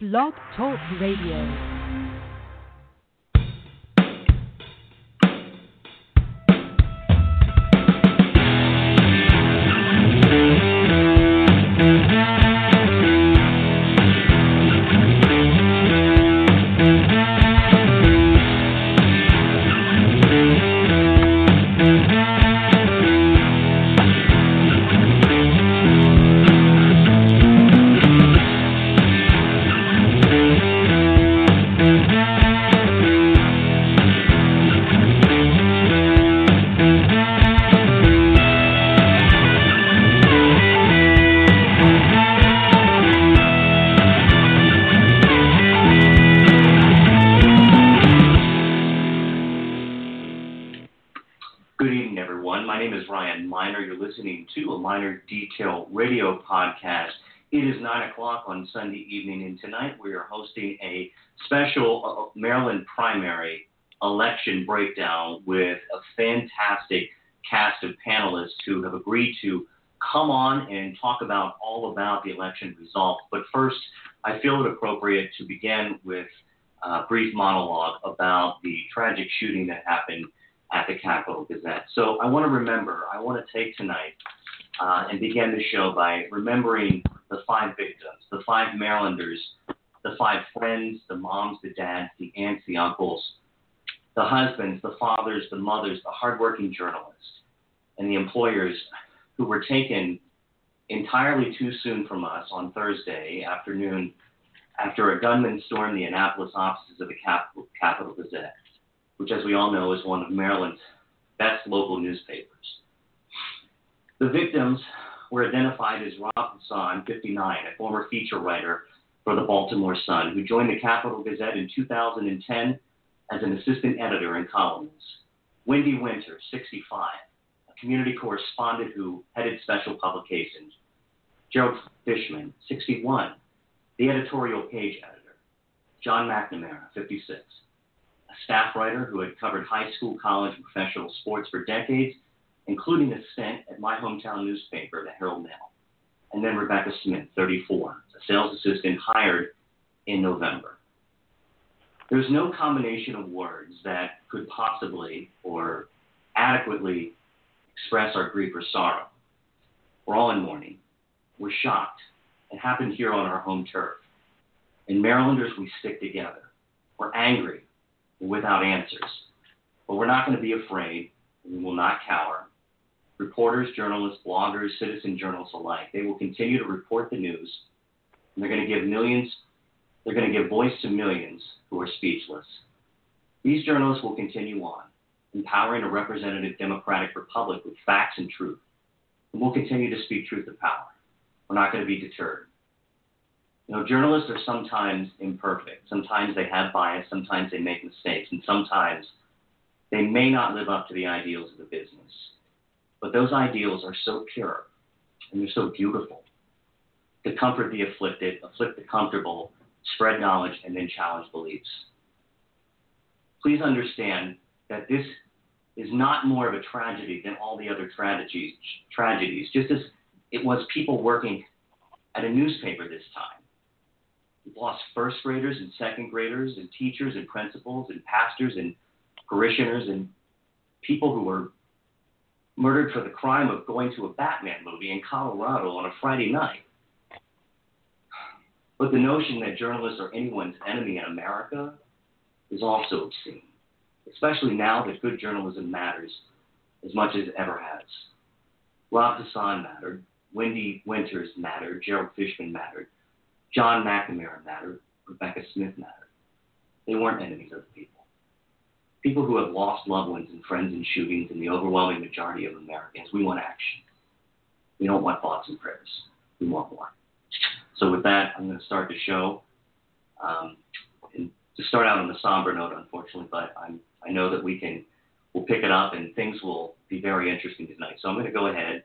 Blog Talk Radio. Sunday evening, and tonight we are hosting a special uh, Maryland primary election breakdown with a fantastic cast of panelists who have agreed to come on and talk about all about the election results. But first, I feel it appropriate to begin with a brief monologue about the tragic shooting that happened at the Capital Gazette. So I want to remember, I want to take tonight uh, and begin the show by remembering the five victims, the five Marylanders, the five friends, the moms, the dads, the aunts, the uncles, the husbands, the fathers, the mothers, the hardworking journalists, and the employers who were taken entirely too soon from us on Thursday afternoon after a gunman stormed the Annapolis offices of the Capital, Capital Gazette which, as we all know, is one of Maryland's best local newspapers. The victims were identified as Rob Hiaasen, 59, a former feature writer for the Baltimore Sun, who joined the Capital Gazette in 2010 as an assistant editor and columnist. Wendi Winter, 65, a community correspondent who headed special publications. Gerald Fishman, 61, the editorial page editor. John McNamara, 56, a staff writer who had covered high school, college, and professional sports for decades, including a stint at my hometown newspaper, the Herald Mail. And then Rebecca Smith, 34, a sales assistant hired in November. There's no combination of words that could possibly or adequately express our grief or sorrow. We're all in mourning. We're shocked. It happened here on our home turf. In Marylanders, we stick together. We're angry without answers. But we're not going to be afraid. We will not cower. Reporters, journalists, bloggers, citizen journalists alike, they will continue to report the news. And they're going to give millions, they're going to give voice to millions who are speechless. These journalists will continue on, empowering a representative democratic republic with facts and truth. And we'll continue to speak truth to power. We're not going to be deterred. You know, journalists are sometimes imperfect. Sometimes they have bias. Sometimes they make mistakes. And sometimes they may not live up to the ideals of the business. But those ideals are so pure and they're so beautiful to comfort the afflicted, afflict the comfortable, spread knowledge, and then challenge beliefs. Please understand that this is not more of a tragedy than all the other tragedies, tragedies just as it was people working at a newspaper this time. Lost first graders and second graders and teachers and principals and pastors and parishioners and people who were murdered for the crime of going to a Batman movie in Colorado on a Friday night. But the notion that journalists are anyone's enemy in America is also obscene, especially now that good journalism matters as much as it ever has. Rob Hiaasen mattered, Wendi Winters mattered, Gerald Fishman mattered, John McNamara mattered, Rebecca Smith mattered. They weren't enemies of the people. People who have lost loved ones and friends in shootings and the overwhelming majority of Americans, we want action. We don't want thoughts and prayers. We want more. So with that, I'm going to start the show. Um, and to start out on a somber note, unfortunately, but I'm, I know that we can we'll pick it up and things will be very interesting tonight. So I'm going to go ahead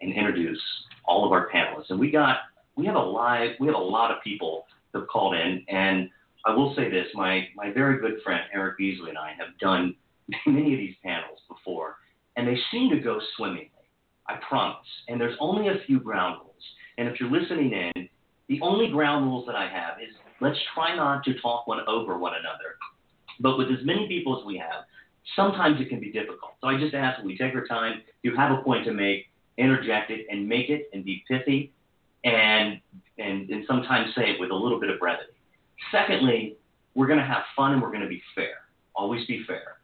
and introduce all of our panelists. And we got we have a live we have a lot of people that have called in and I will say this, my my very good friend Eric Beasley and I have done many of these panels before, and they seem to go swimmingly. I promise. And there's only a few ground rules. And if you're listening in the only ground rules that I have is let's try not to talk one over one another. But with as many people as we have, sometimes it can be difficult. So I just ask that we take our time. If you have a point to make, interject it and make it and be pithy and and, and sometimes say it with a little bit of brevity. Secondly, we're going to have fun and we're going to be fair. Always be fair.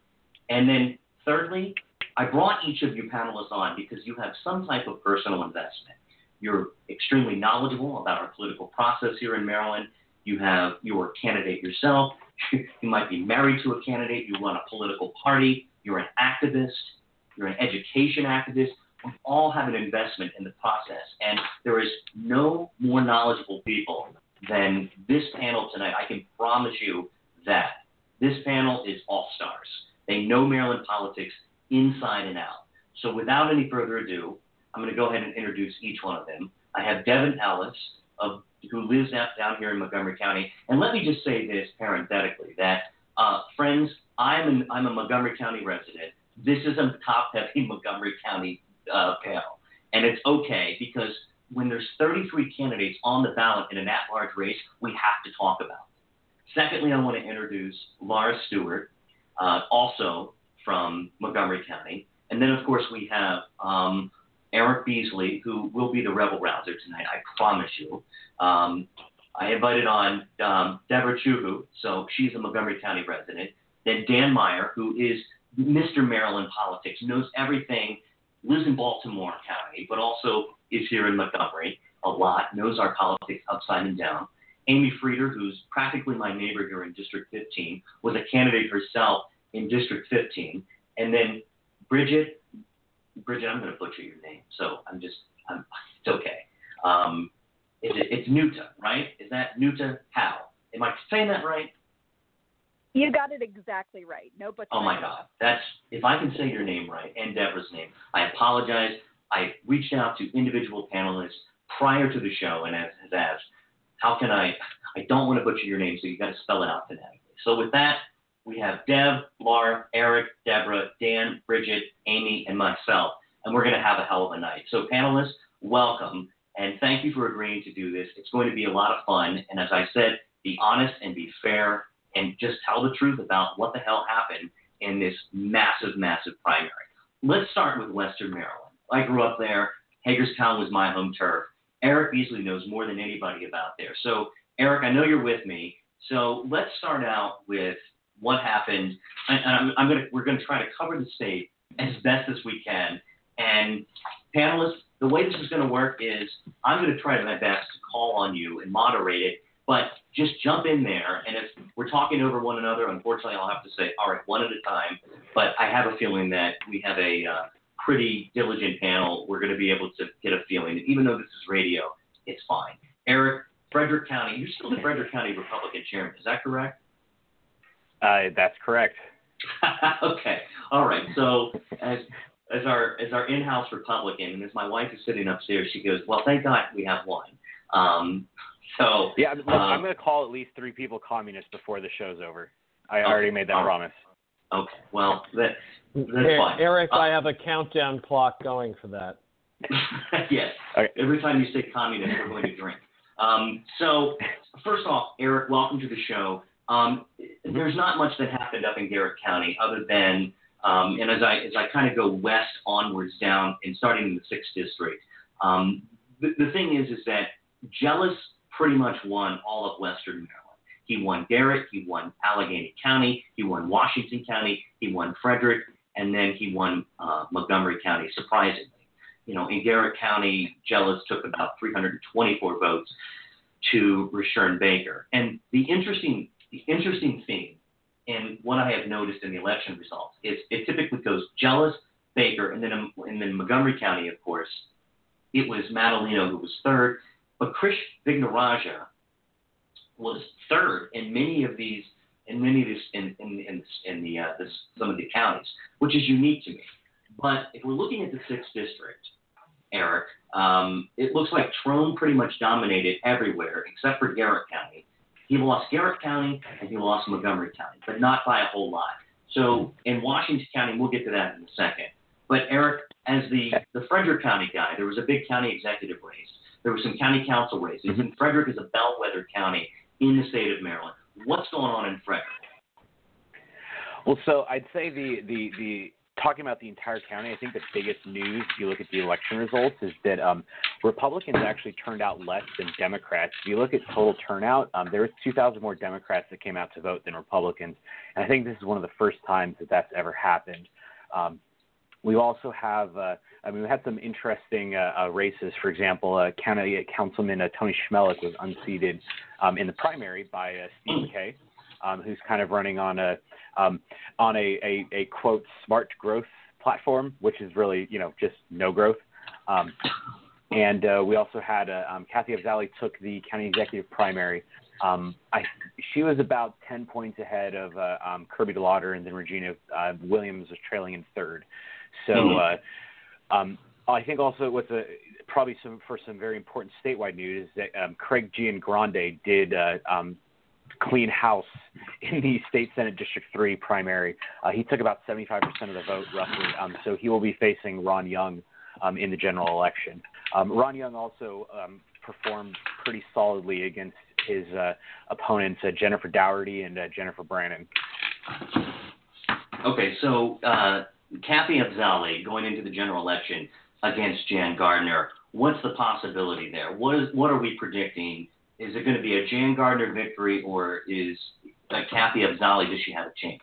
And then thirdly, I brought each of you panelists on because you have some type of personal investment. You're extremely knowledgeable about our political process here in Maryland. You have you're a candidate yourself. you might be married to a candidate. You run a political party. You're an activist. You're an education activist. We all have an investment in the process, and there is no more knowledgeable people than this panel tonight. I can promise you that this panel is all stars. They know Maryland politics inside and out. So without any further ado, I'm going to go ahead and introduce each one of them. I have Devin Ellis, of, who lives out, down here in Montgomery County. And let me just say this parenthetically that, uh, friends, I'm, an, I'm a Montgomery County resident. This is a top heavy Montgomery County uh. And it's okay because when there's 33 candidates on the ballot in an at large race, we have to talk about. Secondly, I want to introduce Laura Stewart, uh, also from Montgomery County. And then, of course, we have um, Eric Beasley, who will be the rebel rouser tonight, I promise you. Um, I invited on um, Debora Chuhu, so she's a Montgomery County resident. Then Dan Meyer, who is Mr. Maryland politics, knows everything, lives in Baltimore County, but also is here in Montgomery a lot, knows our politics upside and down. Amy Frieder, who's practically my neighbor here in District 15, was a candidate herself in District 15. And then Brigid, Brigid, I'm going to butcher your name, so I'm just, I'm, it's okay. Um, it, it's Nuta, right? Is that Nuta Howe? Am I saying that right? You got it exactly right. No, but oh my God, that's if I can say your name right and Debora's name. I apologize. I reached out to individual panelists prior to the show and has asked, how can I? I don't want to butcher your name, so you've got to spell it out phonetically. So with that, we have Dev, Laura, Eric, Debora, Dan, Brigid, Amy, and myself, and we're going to have a hell of a night. So panelists, welcome, and thank you for agreeing to do this. It's going to be a lot of fun, and as I said, be honest and be fair, and just tell the truth about what the hell happened in this massive, massive primary. Let's start with Western Maryland. I grew up there. Hagerstown was my home turf. Eric Beasley knows more than anybody about there. So, Eric, I know you're with me. So let's start out with what happened. And I'm, I'm gonna, we're going to try to cover the state as best as we can. And panelists, the way this is going to work is I'm going to try my best to call on you and moderate it, but just jump in there. And if we're talking over one another, unfortunately, I'll have to say, all right, one at a time. But I have a feeling that we have a uh, pretty diligent panel. We're going to be able to get a feeling that even though this is radio, it's fine. Eric, Frederick County, you're still the Frederick County Republican chairman, is that correct? Uh, that's correct. okay. All right. So as as our as our in-house Republican, and as my wife is sitting upstairs, she goes, "Well, thank God we have one." Um, so yeah, look, I'm um, going to call at least three people communists before the show's over. I okay, already made that right. promise. Okay. Well, that that's fine. Eric, uh, I have a countdown clock going for that. yes. Okay. Every time you say communist, we're going to drink. Um, so, first off, Eric, welcome to the show. Um, there's not much that happened up in Garrett County other than, um, and as I as I kind of go west onwards down and starting in the sixth district, um, the, the thing is is that Jealous pretty much won all of Western Maryland. He won Garrett, he won Allegany County, he won Washington County, he won Frederick, and then he won uh, Montgomery County. Surprisingly, you know, in Garrett County, Jealous took about 324 votes to Rushern Baker. And the interesting the interesting thing, and what I have noticed in the election results, is it typically goes Jealous, Baker, and then and then Montgomery County, of course, it was Madaleno who was third, but Krish Vignarajah was third in many of these in many of these in in in, in the uh, this, some of the counties, which is unique to me. But if we're looking at the sixth district, Eric, um, it looks like Trone pretty much dominated everywhere except for Garrett County. He lost Garrett County and he lost Montgomery County, but not by a whole lot. So in Washington County, we'll get to that in a second. But Eric, as the, the Frederick County guy, there was a big county executive race. There were some county council races, Mhm. and Frederick is a bellwether county in the state of Maryland. What's going on in Frederick? Well, so I'd say the the the talking about the entire county, I think the biggest news, if you look at the election results, is that um, Republicans actually turned out less than Democrats. If you look at total turnout, um, there was 2,000 more Democrats that came out to vote than Republicans, and I think this is one of the first times that that's ever happened. Um, we also have, uh, I mean, we had some interesting uh, uh, races. For example, uh, County Councilman uh, Tony Chmelik was unseated um, in the primary by Steve McKay, um, who's kind of running on a um, on a, a, a quote smart growth platform, which is really you know just no growth. Um, and uh, we also had uh, um, Kathy Afzali took the county executive primary. Um, I, she was about 10 points ahead of uh, um, Kirby Delauter, and then Regina Williams was trailing in third. So Mhm. uh, um, I think also what's a, probably some for some very important statewide news is that um, Craig Giangrande did uh, um, clean house in the state senate district three primary. Uh, he took about 75% of the vote roughly. Um, so he will be facing Ron Young um, in the general election. Um, Ron Young also um, performed pretty solidly against his uh, opponents uh, Jennifer Dougherty and uh, Jennifer Brannon. Okay, so uh, Kathy Afzali going into the general election against Jan Gardner. What's the possibility there? What is what are we predicting? Is it going to be a Jan Gardner victory, or is uh, Kathy Afzali does she have a chance?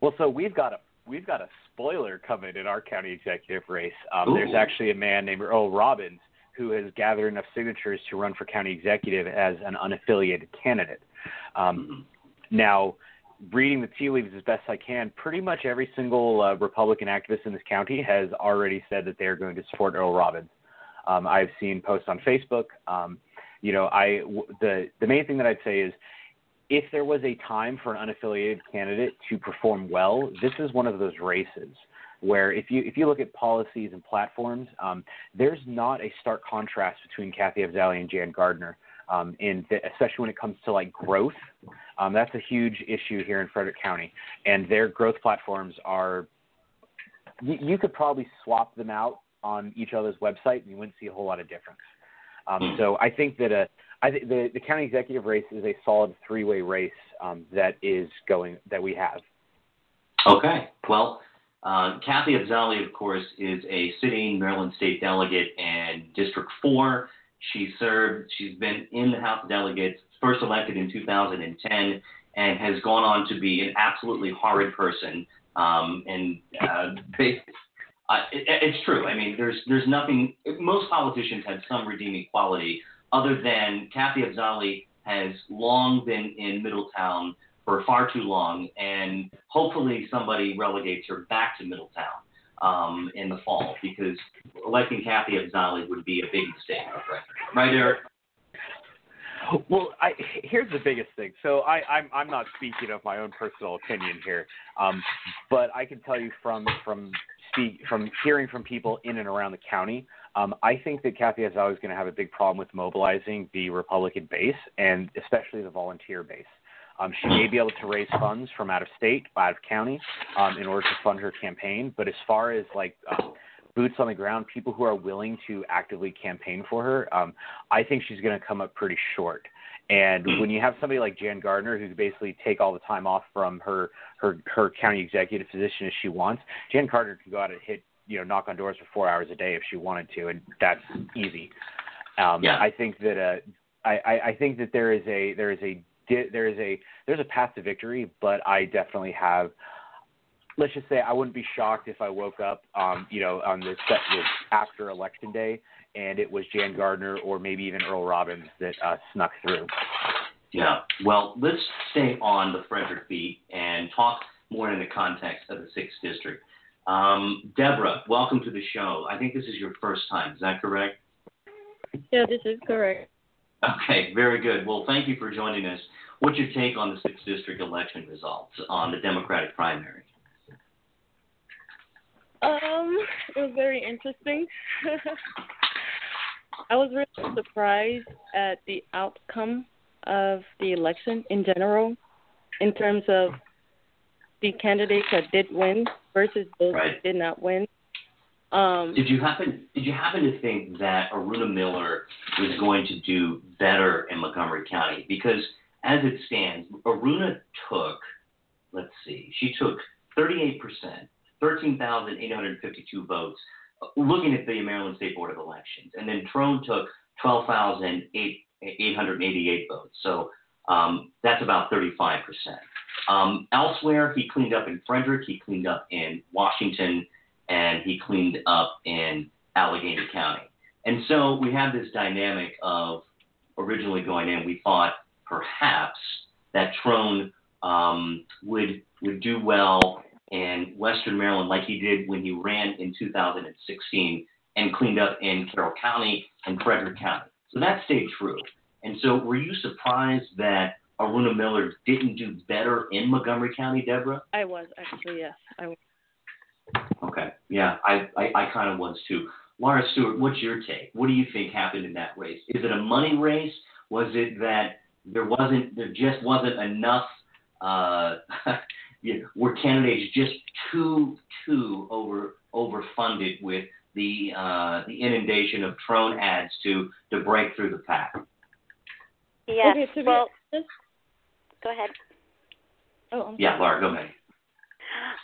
Well, so we've got a we've got a spoiler coming in our county executive race. Um, there's actually a man named Earl Robbins who has gathered enough signatures to run for county executive as an unaffiliated candidate. Um, Mhm. now, reading the tea leaves as best I can, pretty much every single uh, Republican activist in this county has already said that they are going to support Earl Robbins. Um, I've seen posts on Facebook. Um, you know, I w- the the main thing that I'd say is if there was a time for an unaffiliated candidate to perform well, this is one of those races where if you if you look at policies and platforms, um, there's not a stark contrast between Kathy Afzali and Jan Gardner. Um, in the, especially when it comes to like growth, um, that's a huge issue here in Frederick County, and their growth platforms are. You, you could probably swap them out on each other's website, and you wouldn't see a whole lot of difference. Um, so I think that a I think the the county executive race is a solid three way race um, that is going that we have. Okay. Well, uh, Kathy Afzali, of course, is a sitting Maryland State delegate in District 4. She served, she's been in the House of Delegates, first elected in 2010, and has gone on to be an absolutely horrid person. Um, and uh, ba- uh, it, it's true. I mean, there's there's nothing. Most politicians have some redeeming quality, other than Kathy Afzali has long been in Middletown for far too long, and hopefully somebody relegates her back to Middletown um, in the fall because electing Kathy Afzali would be a big mistake, right? Eric? Well, I, here's the biggest thing. So I, I'm I'm not speaking of my own personal opinion here, um, but I can tell you from from speak from hearing from people in and around the county, um, I think that Kathy Afzali is going to have a big problem with mobilizing the Republican base and especially the volunteer base. Um, she may be able to raise funds from out of state, out of county, um, in order to fund her campaign. But as far as like um, boots on the ground, people who are willing to actively campaign for her, um, I think she's going to come up pretty short. And when you have somebody like Jan Gardner, who basically take all the time off from her her her county executive position as she wants, Jan Gardner can go out and hit you know knock on doors for four hours a day if she wanted to, and that's easy. Um, Yeah. I think that uh, I, I I think that there is a there is a di- there is a there's a path to victory, but I definitely have. Let's just say I wouldn't be shocked if I woke up, um, you know, on the set the after election day, and it was Jan Gardner or maybe even Earl Robbins that uh, snuck through. Yeah. Well, let's stay on the Frederick beat and talk more in the context of the sixth district. Um, Debora, welcome to the show. I think this is your first time. Is that correct? Yeah, this is correct. Okay, very good. Well, thank you for joining us. What's your take on the sixth district election results on the Democratic primary? Um, it was very interesting. I was really surprised at the outcome of the election in general, in terms of the candidates that did win versus those Right. that did not win. Um, Did you happen Did you happen to think that Aruna Miller was going to do better in Montgomery County? Because as it stands, Aruna took, let's see, she took 38 percent, 13,852 votes, looking at the Maryland State Board of Elections, and then Trone took 12,888 votes. So um, that's about 35 percent. Um, elsewhere, he cleaned up in Frederick, he cleaned up in Washington, and he cleaned up in Allegany County. And so we have this dynamic of originally going in, we thought perhaps that Trone um, would would do well in Western Maryland like he did when he ran in 2016 and cleaned up in Carroll County and Frederick County. So that stayed true. And so were you surprised that Aruna Miller didn't do better in Montgomery County, Debora? I was actually yes, I was. Okay. Yeah, I, I, I kind of was too. Laura Stewart, what's your take? What do you think happened in that race? Is it a money race? Was it that there wasn't, there just wasn't enough, uh, you know, were candidates just too, too over, overfunded with the, uh, the inundation of Trone ads to, to break through the pack? Yes. Okay, to well, honest, go ahead. oh, I'm Yeah, sorry. Laura, go ahead.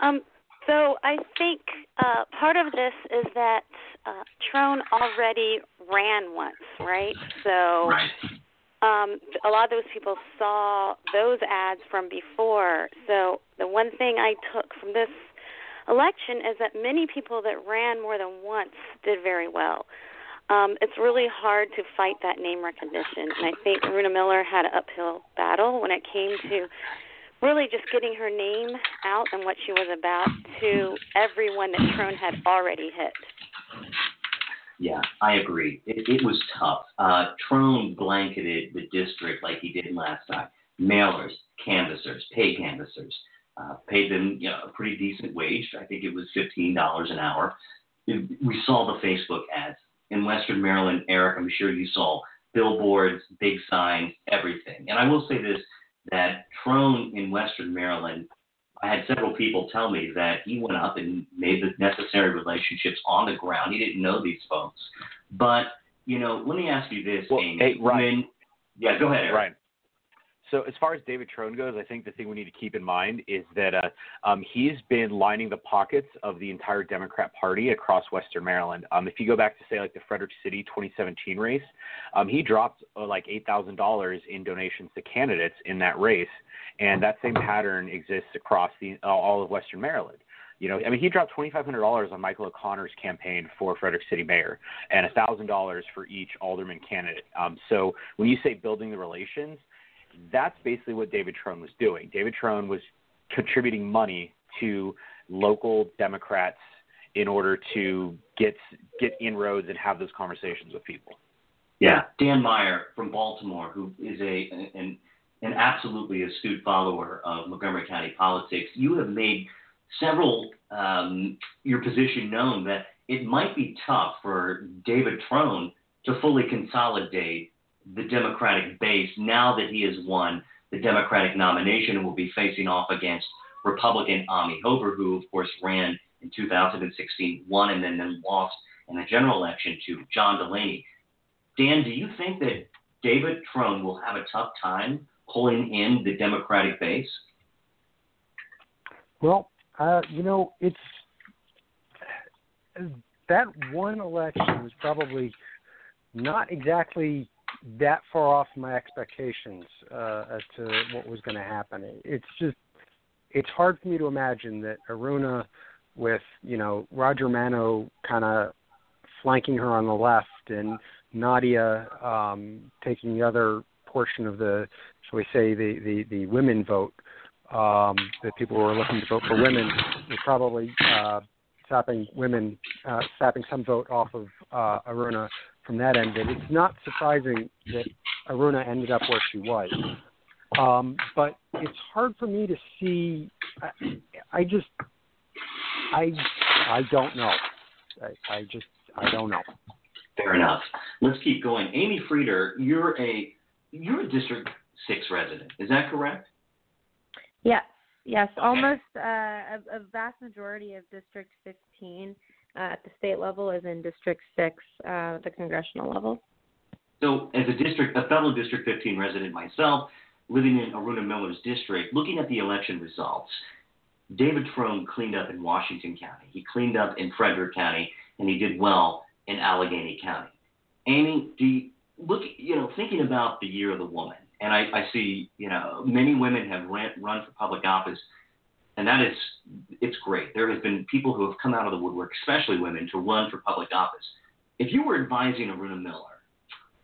Um, so I think uh, part of this is that uh, Trone already ran once, right? So Right. um, a lot of those people saw those ads from before. So the one thing I took from this election is that many people that ran more than once did very well. Um, it's really hard to fight that name recognition, and I think Aruna Miller had an uphill battle when it came to really just getting her name out and what she was about to everyone that Trone had already hit. Yeah, I agree. It, it was tough. Uh, Trone blanketed the district like he did last time. Mailers, canvassers, paid canvassers, uh, paid them you know, a pretty decent wage. I think it was fifteen dollars an hour. We saw the Facebook ads in Western Maryland. Eric, I'm sure you saw billboards, big signs, everything. And I will say this: that Trone in Western Maryland I had several people tell me that he went up and made the necessary relationships on the ground. He didn't know these folks. But, you know, let me ask you this, Well, Amy. hey, Ryan. When, yeah, go ahead, Eric. Right. So as far as David Trone goes, I think the thing we need to keep in mind is that uh, um, he's been lining the pockets of the entire Democrat Party across Western Maryland. Um, if you go back to say like the Frederick City 2017 race, um, he dropped uh, like eight thousand dollars in donations to candidates in that race, and that same pattern exists across the uh, all of Western Maryland. You know, I mean, he dropped twenty five hundred dollars on Michael O'Connor's campaign for Frederick City Mayor, and thousand dollars for each alderman candidate. Um, so when you say building the relations, that's basically what David Trone was doing. David Trone was contributing money to local Democrats in order to get get inroads and have those conversations with people. Yeah, Dan Meyer from Baltimore, who is a an, an absolutely astute follower of Montgomery County politics. You have made several um, your position known that it might be tough for David Trone to fully consolidate the Democratic base now that he has won the Democratic nomination will be facing off against Republican Amie Hoeber, who of course ran in 2016, won and then, then lost in the general election to John Delaney. Dan, do you think that David Trone will have a tough time pulling in the Democratic base? Well, uh, you know, it's that one election was probably not exactly that far off my expectations uh, as to what was going to happen. It's just it's hard for me to imagine that Aruna, with you know Roger Manno kind of flanking her on the left and Nadia um, taking the other portion of the, shall we say, the the, the women vote. Um, that people who are looking to vote for women were probably uh, sapping women, uh, sapping some vote off of uh, Aruna from that end. That it's not surprising that Aruna ended up where she was. Um, but it's hard for me to see. I, I just, I, I don't know. I, I just, I don't know. Fair enough. Let's keep going. Amy Frieder, you're a you're a District Six resident. Is that correct? Yes, yes, Okay. almost uh, a, a vast majority of District 15. Uh, at the state level as in District 6 uh, the congressional level? So, as a district, a fellow District 15 resident myself, living in Aruna Miller's district, looking at the election results, David Trone cleaned up in Washington County. He cleaned up in Frederick County, and he did well in Allegany County. Amy, do you, look, you know, thinking about the year of the woman, and I, I see, you know, many women have ran, run for public office, and that is, it's great. There has been people who have come out of the woodwork, especially women, to run for public office. If you were advising Aruna Miller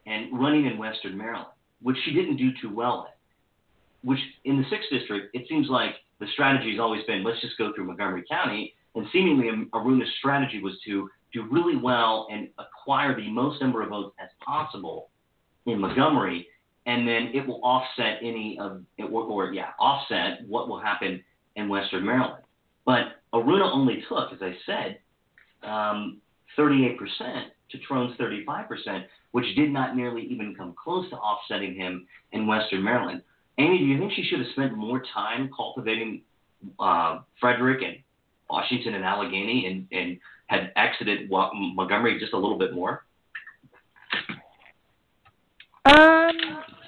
and running in Western Maryland, which she didn't do too well in, which in the sixth district, it seems like the strategy has always been let's just go through Montgomery County, and seemingly um, Aruna's strategy was to do really well and acquire the most number of votes as possible in Montgomery, and then it will offset any of or, or yeah offset what will happen in Western Maryland. But Aruna only took, as I said, um, 38% to Trone's 35%, which did not nearly even come close to offsetting him in Western Maryland. Amy, do you think she should have spent more time cultivating uh, Frederick and Washington and Allegany and, and had exited Montgomery just a little bit more? Um,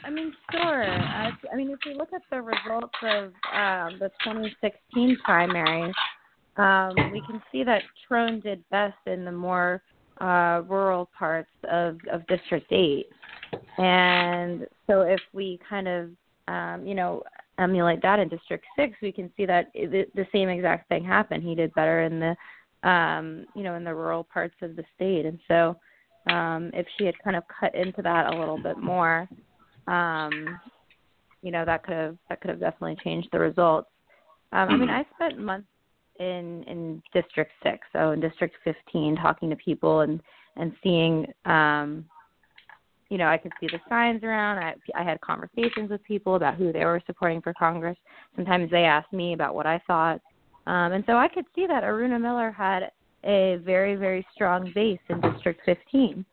I mean, sure. I, I mean, if we look at the results of um, the 2016 primary, um, we can see that Trone did best in the more uh, rural parts of, of District 8. And so if we kind of, um, you know, emulate that in District 6, we can see that it, the same exact thing happened. He did better in the um, you know, in the rural parts of the state. And so, um, if she had kind of cut into that a little bit more, um, you know, that could have that could have definitely changed the results. Um, I mean, mm-hmm. I spent months in in District Six, so in District 15, talking to people and and seeing, um, you know, I could see the signs around. I I had conversations with people about who they were supporting for Congress. Sometimes they asked me about what I thought. Um, and so I could see that Aruna Miller had a very, very strong base in District 15.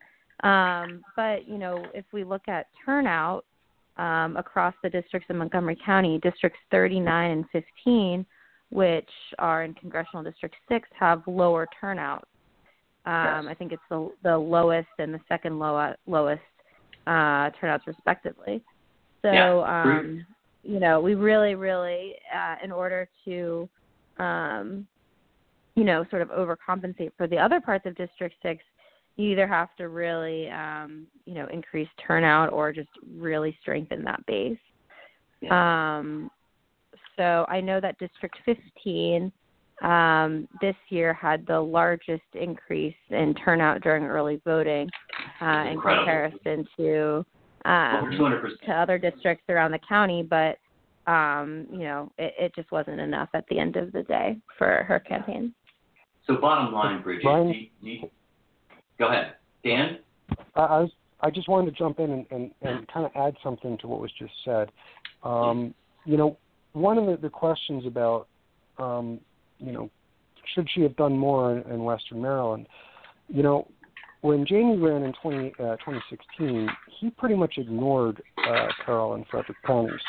Um, but, you know, if we look at turnout um, across the districts in Montgomery County, Districts 39 and 15, which are in Congressional District 6, have lower turnout. Um, yes. I think it's the, the lowest and the second low, lowest uh, turnouts, respectively. So, yeah. um, you know, we really, really, uh, in order to um, you know, sort of overcompensate for the other parts of District Six, you either have to really, um, you know, increase turnout or just really strengthen that base. Yeah. Um, so I know that District 15 um, this year had the largest increase in turnout during early voting uh, in comparison to um, to other districts around the county, but um, you know, it, it just wasn't enough at the end of the day for her campaign. So bottom line, Brigid, Brian, you, you, go ahead, Dan. I, I was I just wanted to jump in and, and, and kind of add something to what was just said. Um, you know, one of the, the questions about, um, you know, should she have done more in, in Western Maryland? You know, when Jamie ran in 20, uh, 2016, he pretty much ignored uh, Carroll and Frederick counties.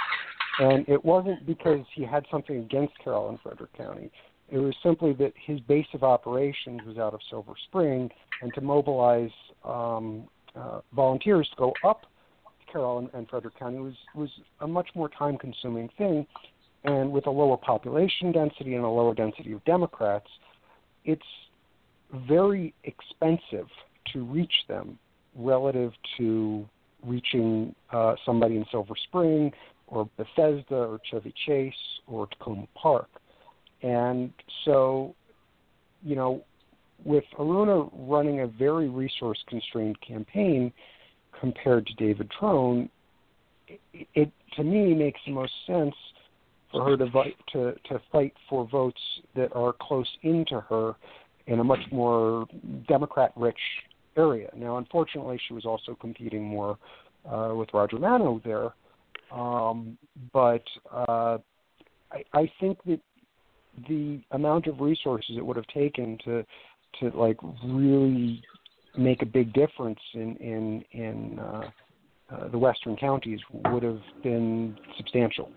And it wasn't because he had something against Carroll and Frederick County. It was simply that his base of operations was out of Silver Spring, and to mobilize um, uh, volunteers to go up to Carroll and, and Frederick County was was a much more time-consuming thing. And with a lower population density and a lower density of Democrats, it's very expensive to reach them relative to reaching uh, somebody in Silver Spring or Bethesda or Chevy Chase or Takoma Park. And so, you know, with Aruna running a very resource constrained campaign compared to David Trone, it, it to me makes the most sense for her to, to to fight for votes that are close into her in a much more Democrat rich area. Now, unfortunately, she was also competing more uh, with Roger Manno there, um, but uh, I, I think that the amount of resources it would have taken to to like really make a big difference in in in uh, uh, the western counties would have been substantial.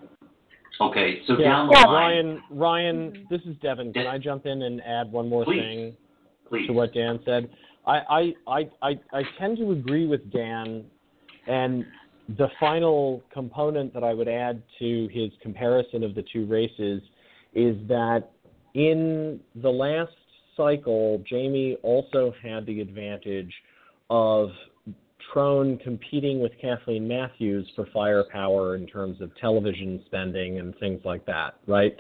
Okay, so yeah. down the yeah. line, Ryan, Ryan, this is Devin. Can I jump in and add one more Please. thing? Please. to what Dan said. I, I, I, I, I tend to agree with Dan, and the final component that I would add to his comparison of the two races is that in the last cycle, Jamie also had the advantage of Trone competing with Kathleen Matthews for firepower in terms of television spending and things like that, right?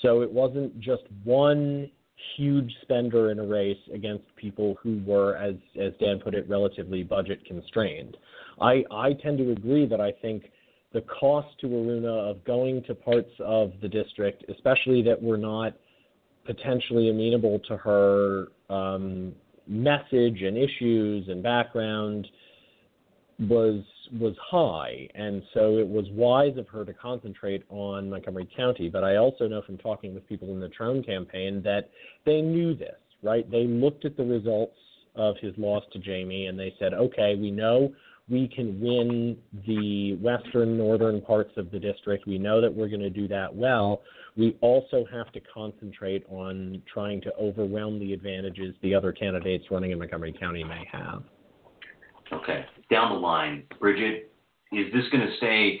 So it wasn't just one huge spender in a race against people who were, as as Dan put it, relatively budget constrained. I I tend to agree that I think the cost to Aruna of going to parts of the district, especially that were not potentially amenable to her um, message and issues and background, was was high, and so it was wise of her to concentrate on Montgomery County. But I also know from talking with people in the Trone campaign that they knew this, right? They looked at the results of his loss to Jamie, and they said, okay, we know we can win the western northern parts of the district. We know that we're going to do that well. We also have to concentrate on trying to overwhelm the advantages the other candidates running in Montgomery County may have. Okay. Down the line, Brigid, is this going to stay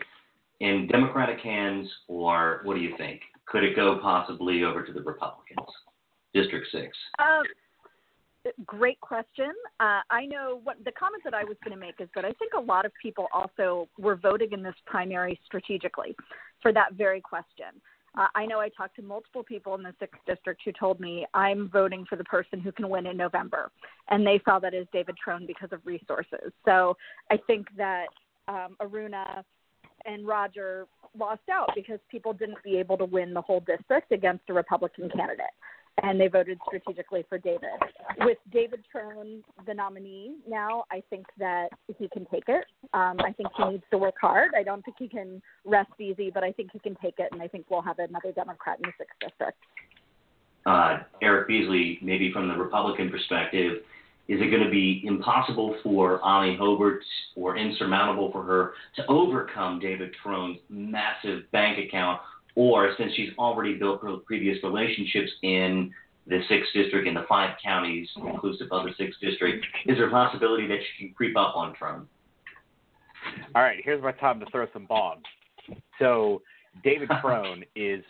in Democratic hands, or what do you think? Could it go possibly over to the Republicans? District 6. Um, great question. Uh, I know what the comment that I was going to make is that I think a lot of people also were voting in this primary strategically for that very question. Uh, I know I talked to multiple people in the sixth district who told me I'm voting for the person who can win in November, and they saw that as David Trone because of resources. So I think that um, Aruna and Roger lost out because people didn't be able to win the whole district against a Republican candidate and they voted strategically for David. With David Trone, the nominee now, I think that he can take it. Um, I think he needs to work hard. I don't think he can rest easy, but I think he can take it, and I think we'll have another Democrat in the sixth district. Uh, Eric Beasley, maybe from the Republican perspective, is it going to be impossible for Amie Hoeber or insurmountable for her to overcome David Trone's massive bank account or since she's already built previous relationships in the sixth district and the five counties, inclusive of the sixth district, is there a possibility that she can creep up on Trump? All right, here's my time to throw some bombs. So David Trone is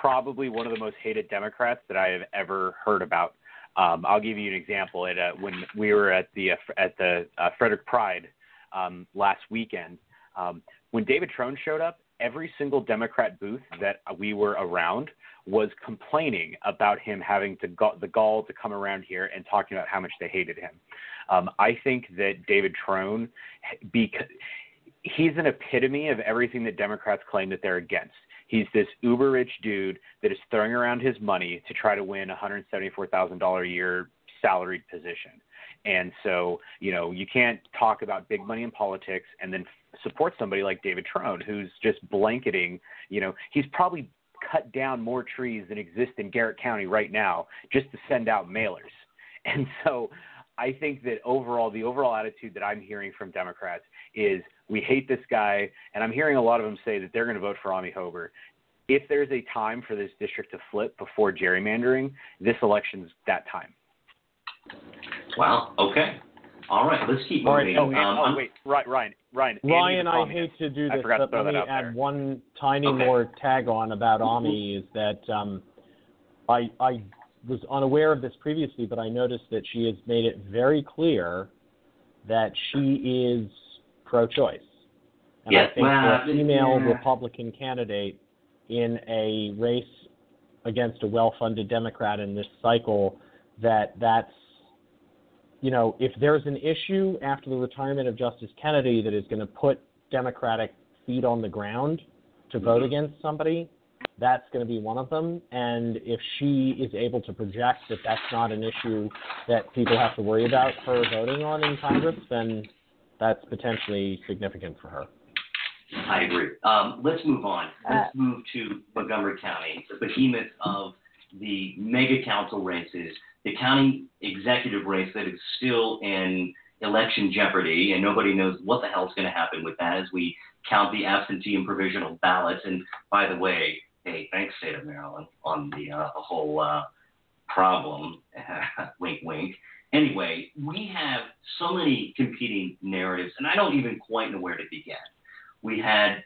probably one of the most hated Democrats that I have ever heard about. Um, I'll give you an example. At uh, when we were at the uh, at the uh, Frederick Pride um, last weekend, um, when David Trone showed up, every single Democrat booth that we were around was complaining about him having to go, the gall to come around here and talking about how much they hated him. Um, I think that David Trone, because he's an epitome of everything that Democrats claim that they're against. He's this uber rich dude that is throwing around his money to try to win a $174,000 a year salaried position. And so, you know, you can't talk about big money in politics and then support somebody like David Trone, who's just blanketing, you know, he's probably cut down more trees than exist in Garrett County right now just to send out mailers. And so I think that overall, the overall attitude that I'm hearing from Democrats is we hate this guy, and I'm hearing a lot of them say that they're going to vote for Amie Hoeber. If there's a time for this district to flip before gerrymandering, this election's that time. Wow. Okay. All right. Let's keep moving. Oh, um, oh wait, Ryan, Ryan, Ryan. I hate to do this, but let me add there. one tiny okay. more tag on about Amie is that um, I I was unaware of this previously, but I noticed that she has made it very clear that she is pro-choice. And yes, I think well, a female yeah. Republican candidate in a race against a well-funded Democrat in this cycle, that that's you know, if there's an issue after the retirement of Justice Kennedy that is going to put Democratic feet on the ground to vote Mm-hmm. against somebody, that's going to be one of them. And if she is able to project that that's not an issue that people have to worry about her voting on in Congress, then that's potentially significant for her. I agree. Um, let's move on. Let's move to Montgomery County, the behemoth of the mega council races, the county executive race that is still in election jeopardy, and nobody knows what the hell is going to happen with that as we count the absentee and provisional ballots. And by the way, hey, thanks, state of Maryland, on the, uh, whole uh, problem. wink, wink. Anyway, we have so many competing narratives, and I don't even quite know where to begin. We had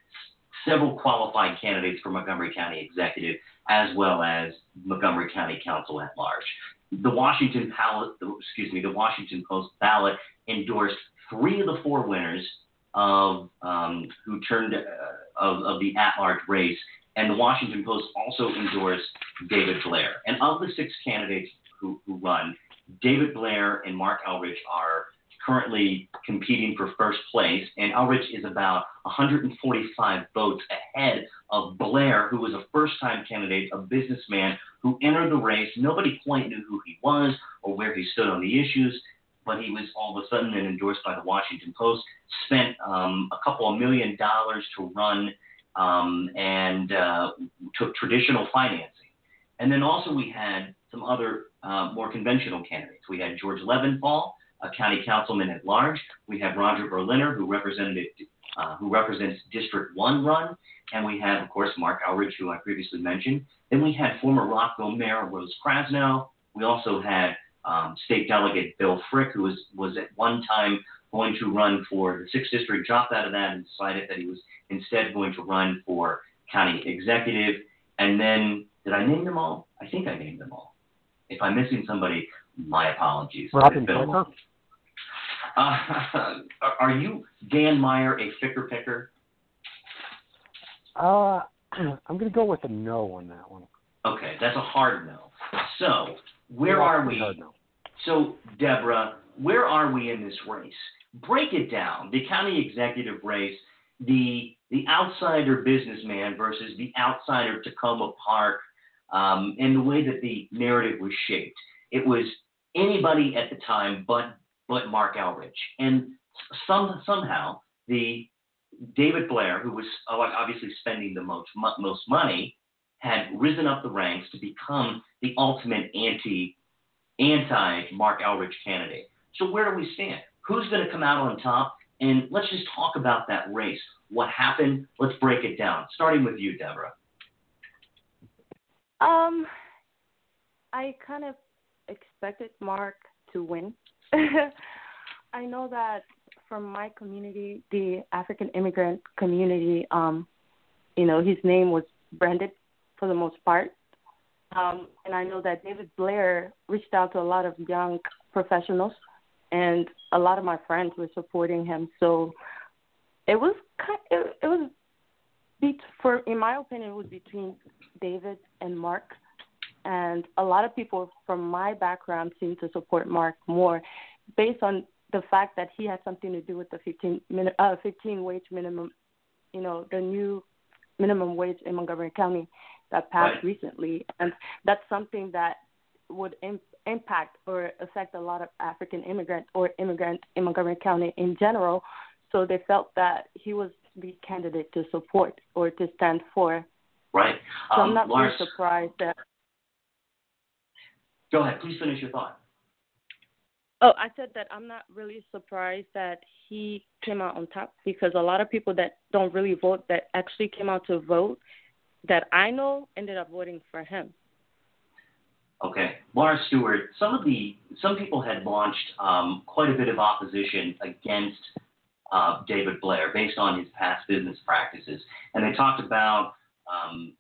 several qualified candidates for Montgomery County Executive, as well as Montgomery County Council at large. The Washington ballot, excuse me, the Washington Post ballot endorsed three of the four winners of um, who turned uh, of, of the at-large race, and the Washington Post also endorsed David Blair. And of the six candidates who, who run, David Blair and Marc Elrich are currently competing for first place, and Elrich is about 145 votes ahead of Blair, who was a first time candidate, a businessman who entered the race. Nobody quite knew who he was or where he stood on the issues, but he was all of a sudden then endorsed by the Washington Post, spent um, a couple of million dollars to run, um, and uh, took traditional financing. And then also we had some other uh, more conventional candidates. We had George Leventhal, a county councilman at large. We have Roger Berliner, who represented uh, who represents District 1 run. And we have, of course, Marc Elrich, who I previously mentioned. Then we had former Rockville Mayor Rose Krasnow. We also had um, State Delegate Bill Frick, who was, was at one time going to run for the 6th District, dropped out of that and decided that he was instead going to run for county executive. And then, did I name them all? I think I named them all. If I'm missing somebody, my apologies. Robin? Uh, are you Dan Meyer a ficker picker? Uh, I'm going to go with a no on that one. Okay, that's a hard no. So where Yeah, are we? no. So Debora, where are we in this race? Break it down. The county executive race, the the outsider businessman versus the outsider Takoma Park, um, and the way that the narrative was shaped. It was anybody at the time but but Marc Elrich, and some somehow the David Blair, who was uh, obviously spending the most mo- most money, had risen up the ranks to become the ultimate anti anti Marc Elrich candidate. So where do we stand? Who's going to come out on top? And let's just talk about that race. What happened? Let's break it down. Starting with you, Debora. Um, I kind of expected Mark to win. I know that from my community, the African immigrant community, um, you know, his name was branded for the most part. Um, and I know that David Blair reached out to a lot of young professionals, and a lot of my friends were supporting him. So it was kind, it, it was for in my opinion, it was between David and Mark, and a lot of people from my background seem to support Mark more, based on the fact that he had something to do with the 15 min- uh, 15 wage minimum, you know, the new minimum wage in Montgomery County that passed Right. recently, and that's something that would Im- impact or affect a lot of African immigrant or immigrant in Montgomery County in general. So they felt that he was the candidate to support or to stand for. Right. So Um, I'm not Lars, really surprised that. Go ahead. Please finish your thought. Oh, I said that I'm not really surprised that he came out on top because a lot of people that don't really vote that actually came out to vote that I know ended up voting for him. Okay, Laura Stewart. Some of the some people had launched um, quite a bit of opposition against uh, David Blair based on his past business practices, and they talked about um,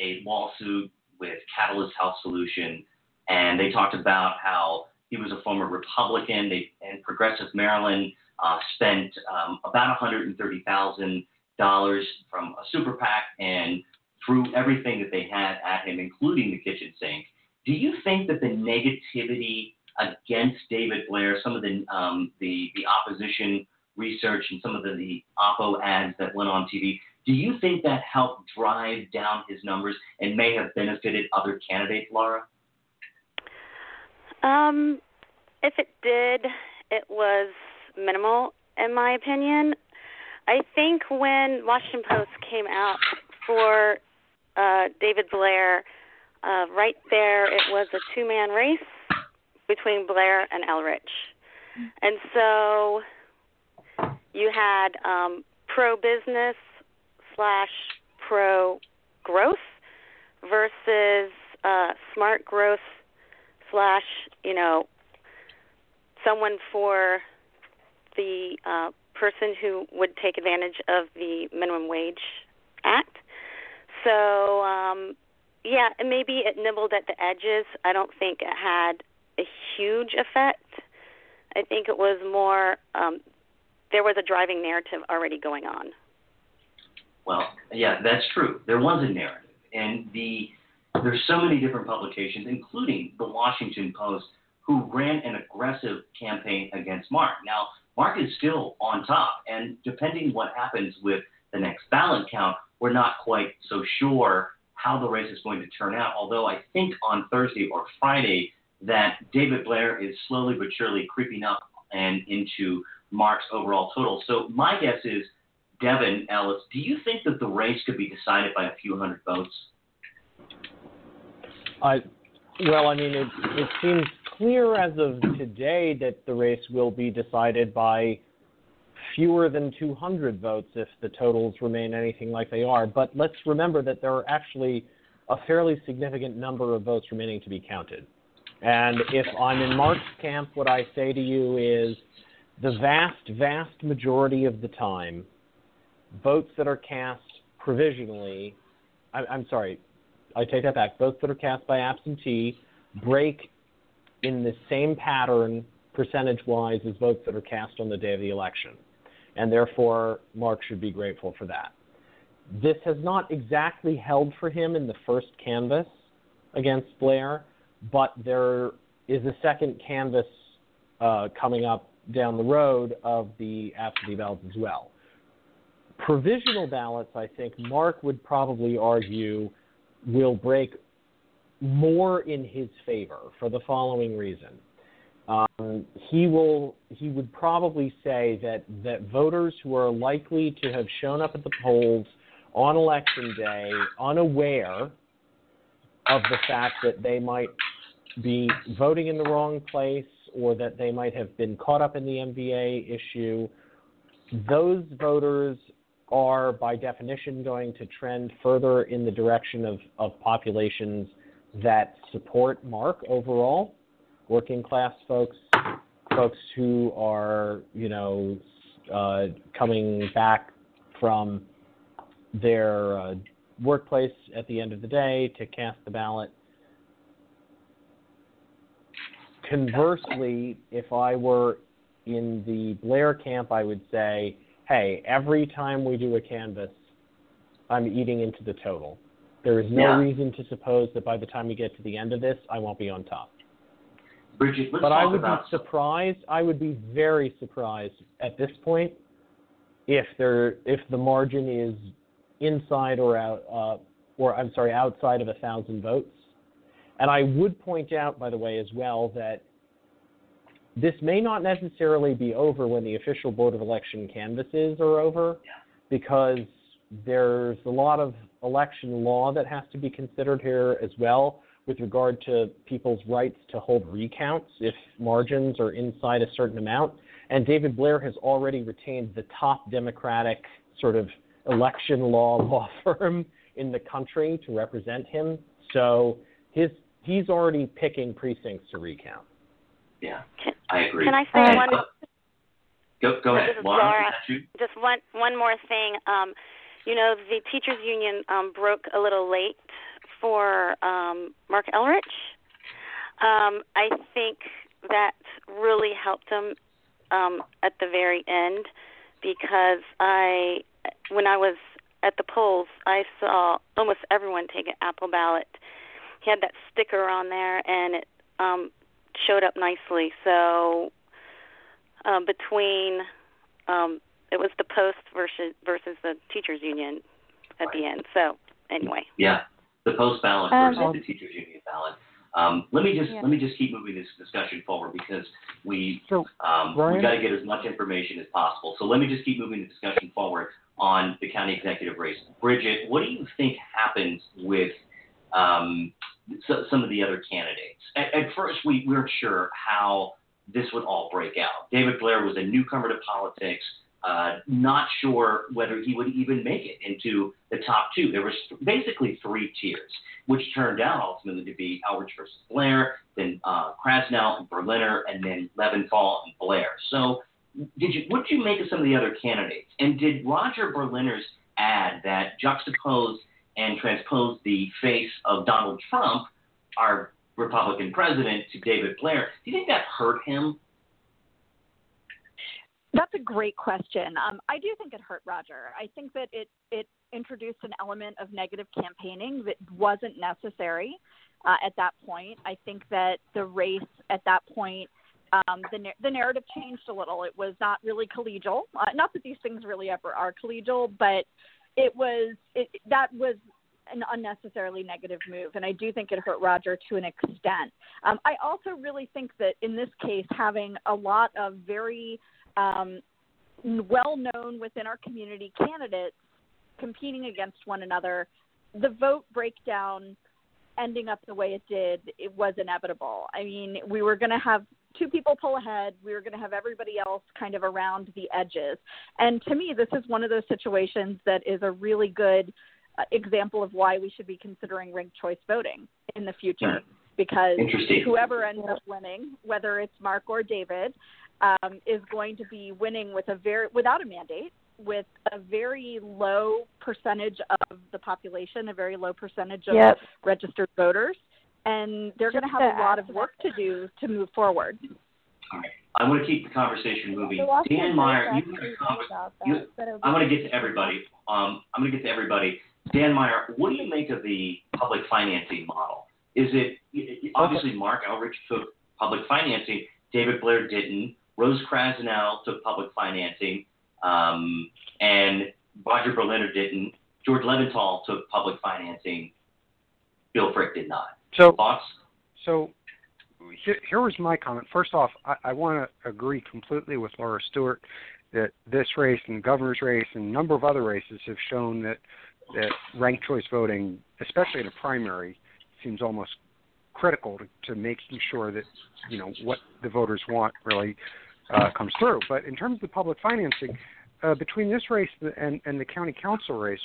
a lawsuit with Catalyst Health Solution, and they talked about how he was a former Republican. They and Progressive Maryland uh, spent um, about 130,000 dollars from a super PAC and threw everything that they had at him, including the kitchen sink. Do you think that the negativity against David Blair, some of the um, the, the opposition research and some of the, the oppo ads that went on TV, do you think that helped drive down his numbers and may have benefited other candidates, Laura? Um, if it did, it was minimal, in my opinion. I think when Washington Post came out for uh, David Blair, uh, right there it was a two-man race between Blair and Elrich, and so you had um, pro-business slash pro-growth versus uh, smart growth slash you know someone for the uh, person who would take advantage of the minimum wage act. So um, yeah, maybe it nibbled at the edges. I don't think it had a huge effect. I think it was more um, there was a driving narrative already going on. Well, yeah, that's true. There was a narrative, and the there's so many different publications, including the Washington Post, who ran an aggressive campaign against Mark. Now, Mark is still on top, and depending what happens with the next ballot count, we're not quite so sure how the race is going to turn out. Although I think on Thursday or Friday that David Blair is slowly but surely creeping up and into Mark's overall total. So my guess is, Devin Ellis, do you think that the race could be decided by a few hundred votes? I, well, I mean, it, it seems clear as of today that the race will be decided by fewer than 200 votes if the totals remain anything like they are. But let's remember that there are actually a fairly significant number of votes remaining to be counted. And if I'm in Mark's camp, what I say to you is the vast, vast majority of the time, votes that are cast provisionally, I, I'm sorry, I take that back, votes that are cast by absentee break in the same pattern percentage wise as votes that are cast on the day of the election. And therefore, Mark should be grateful for that. This has not exactly held for him in the first canvass against Blair, but there is a second canvass uh, coming up down the road of the absentee ballots as well. Provisional ballots, I think Mark would probably argue, will break more in his favor for the following reason. Um, he will he would probably say that that voters who are likely to have shown up at the polls on election day unaware of the fact that they might be voting in the wrong place or that they might have been caught up in the MVA issue, those voters are by definition going to trend further in the direction of, of populations that support Mark overall, working class folks, folks who are, you know, uh, coming back from their uh, workplace at the end of the day to cast the ballot. Conversely, if I were in the Blair camp, I would say, hey, every time we do a canvas, I'm eating into the total. There is no Yeah. reason to suppose that by the time we get to the end of this, I won't be on top. Brigid, but I would about be surprised. I would be very surprised at this point if there if the margin is inside or out uh, or I'm sorry outside of a thousand votes. And I would point out, by the way, as well that this may not necessarily be over when the official Board of Election canvasses are over, because there's a lot of election law that has to be considered here as well with regard to people's rights to hold recounts if margins are inside a certain amount. And David Blair has already retained the top Democratic sort of election law law firm in the country to represent him. So his he's already picking precincts to recount. Yeah, Can, I agree. can I say And, one? uh, Go, go This ahead, is Laura. Laura. you? Just one one more thing. Um, you know, the teachers union um, broke a little late for um, Marc Elrich. Um, I think that really helped him um, at the very end because I, when I was at the polls, I saw almost everyone take an Apple ballot. He had that sticker on there, and it um, showed up nicely. So um, between um, it was the post versus versus the teachers union at the end. So anyway, Yeah, the post ballot Um, versus the teachers union ballot. Um, let me just Yeah. let me just keep moving this discussion forward because we So, um, we got to get as much information as possible. So let me just keep moving the discussion forward on the county executive race. Brigid, what do you think happens with um, so, some of the other candidates? At, at first, we weren't sure how this would all break out. David Blair was a newcomer to politics. uh, not sure whether he would even make it into the top two. There was basically three tiers, which turned out ultimately to be Elrich versus Blair, then uh, Krasnow and Berliner, and then Leventhal and Blair. So, did you what did you make of some of the other candidates? And did Roger Berliner's ad that juxtaposed and transposed the face of Donald Trump, our Republican president, to David Blair, do you think that hurt him that's a great question. Um, I do think it hurt Roger. I think that it it introduced an element of negative campaigning that wasn't necessary uh, at that point. I think that the race at that point, um, the the narrative changed a little. It was not really collegial. Uh, not that these things really ever are collegial, but it was it, that was an unnecessarily negative move, and I do think it hurt Roger to an extent. Um, I also really think that in this case, having a lot of very um, well known within our community candidates competing against one another, the vote breakdown ending up the way it did, it was inevitable. I mean, we were going to have two people pull ahead. We were going to have everybody else kind of around the edges. And to me, this is one of those situations that is a really good uh, example of why we should be considering ranked choice voting in the future. Because whoever ends up winning, whether it's Mark or David, um, is going to be winning with a very without a mandate with a very low percentage of the population, a very low percentage of yep. registered voters, and they're going to have a lot of work to do to move forward. All right. I want to keep the conversation moving. Dan Meyer, you you, I'm going to get to everybody. Um, I'm going to get to everybody. Dan Meyer, what do you make of the public financing model? Is it obviously Marc Elrich took public financing, David Blair didn't. Rose Krasnow took public financing, um, and Roger Berliner didn't. George Leventhal took public financing. Bill Frick did not. So thoughts? So here, here was my comment. First off, I, I want to agree completely with Laura Stewart that this race and the governor's race and a number of other races have shown that that ranked choice voting, especially in a primary, seems almost critical to, to making sure that you know what the voters want really uh, comes through. But in terms of the public financing, uh, between this race and, and the county council race,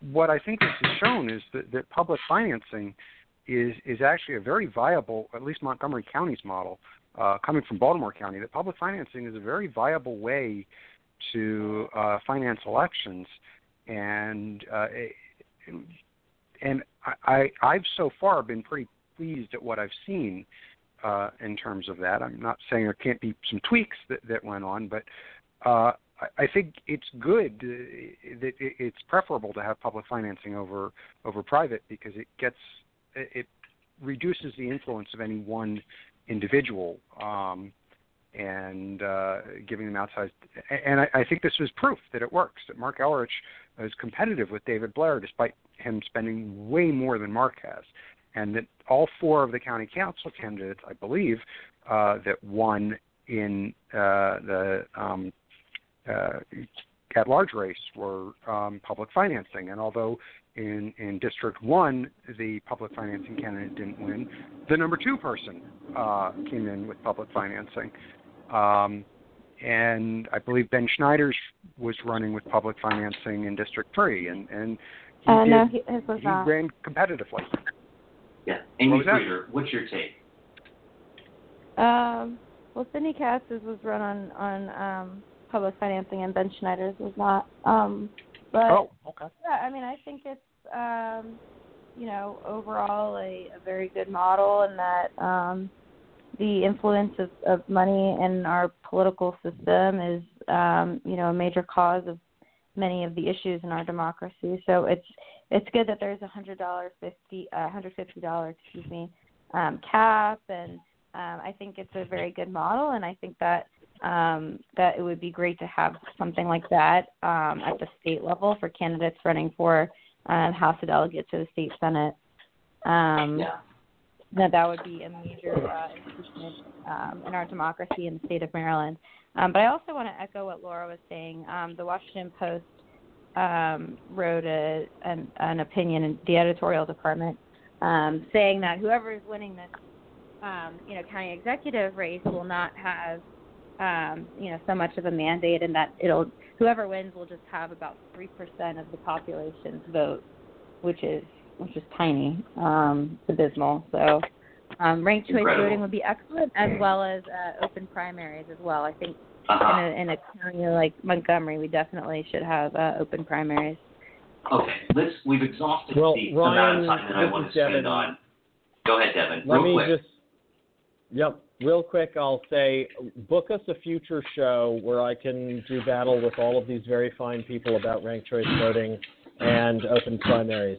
what I think this has shown is that, that public financing is is actually a very viable, at least Montgomery County's model, uh, coming from Baltimore County. That public financing is a very viable way to uh, finance elections, and uh, and I, I I've so far been pretty pleased at what I've seen uh, in terms of that. I'm not saying there can't be some tweaks that, that went on, but uh, I, I think it's good uh, that it's preferable to have public financing over over private because it gets it reduces the influence of any one individual um, and uh, giving them outsized. And I, I think this was proof that it works. That Marc Elrich is competitive with David Blair, despite him spending way more than Mark has and that all four of the county council candidates, I believe, uh, that won in uh, the um, uh, at-large race were um, public financing. And although in in District One the public financing candidate didn't win, the number two person uh, came in with public financing. Um, and I believe Ben Shnider's was running with public financing in District Three, and and he, uh, did, no, he, he ran competitively. Yeah. Amy what Frieder, what's your take? Um, well, Sidney Katz's was run on on um, public financing, and Ben Shnider's was not. Um, but oh, okay. Yeah, I mean, I think it's um, you know overall a, a very good model, and that um, the influence of, of money in our political system is um, you know a major cause of many of the issues in our democracy. So it's it's good that there's a hundred dollar fifty uh hundred fifty dollar excuse me um cap and um I think it's a very good model and I think that um that it would be great to have something like that um at the state level for candidates running for um House of Delegates or the state Senate. Um yeah. that that would be a major uh, improvement um, in our democracy in the state of Maryland. Um, but I also want to echo what Laura was saying. Um, the Washington Post um, wrote a, an, an opinion in the editorial department um, saying that whoever is winning this, um, you know, county executive race will not have um, you know so much of a mandate, and that it'll whoever wins will just have about three percent of the population's vote, which is which is tiny. Um, it's abysmal. So um, ranked choice Incredible. voting would be excellent, as well as uh, open primaries as well. I think Uh-huh. in, a, in a county like Montgomery, we definitely should have uh, open primaries. Okay, let's. We've exhausted Well, the Ryan, amount of time that I this want to spend Devin. on. Go ahead, Devin. Let real me quick. just, yep, real quick. I'll say, book us a future show where I can do battle with all of these very fine people about ranked choice voting and open primaries.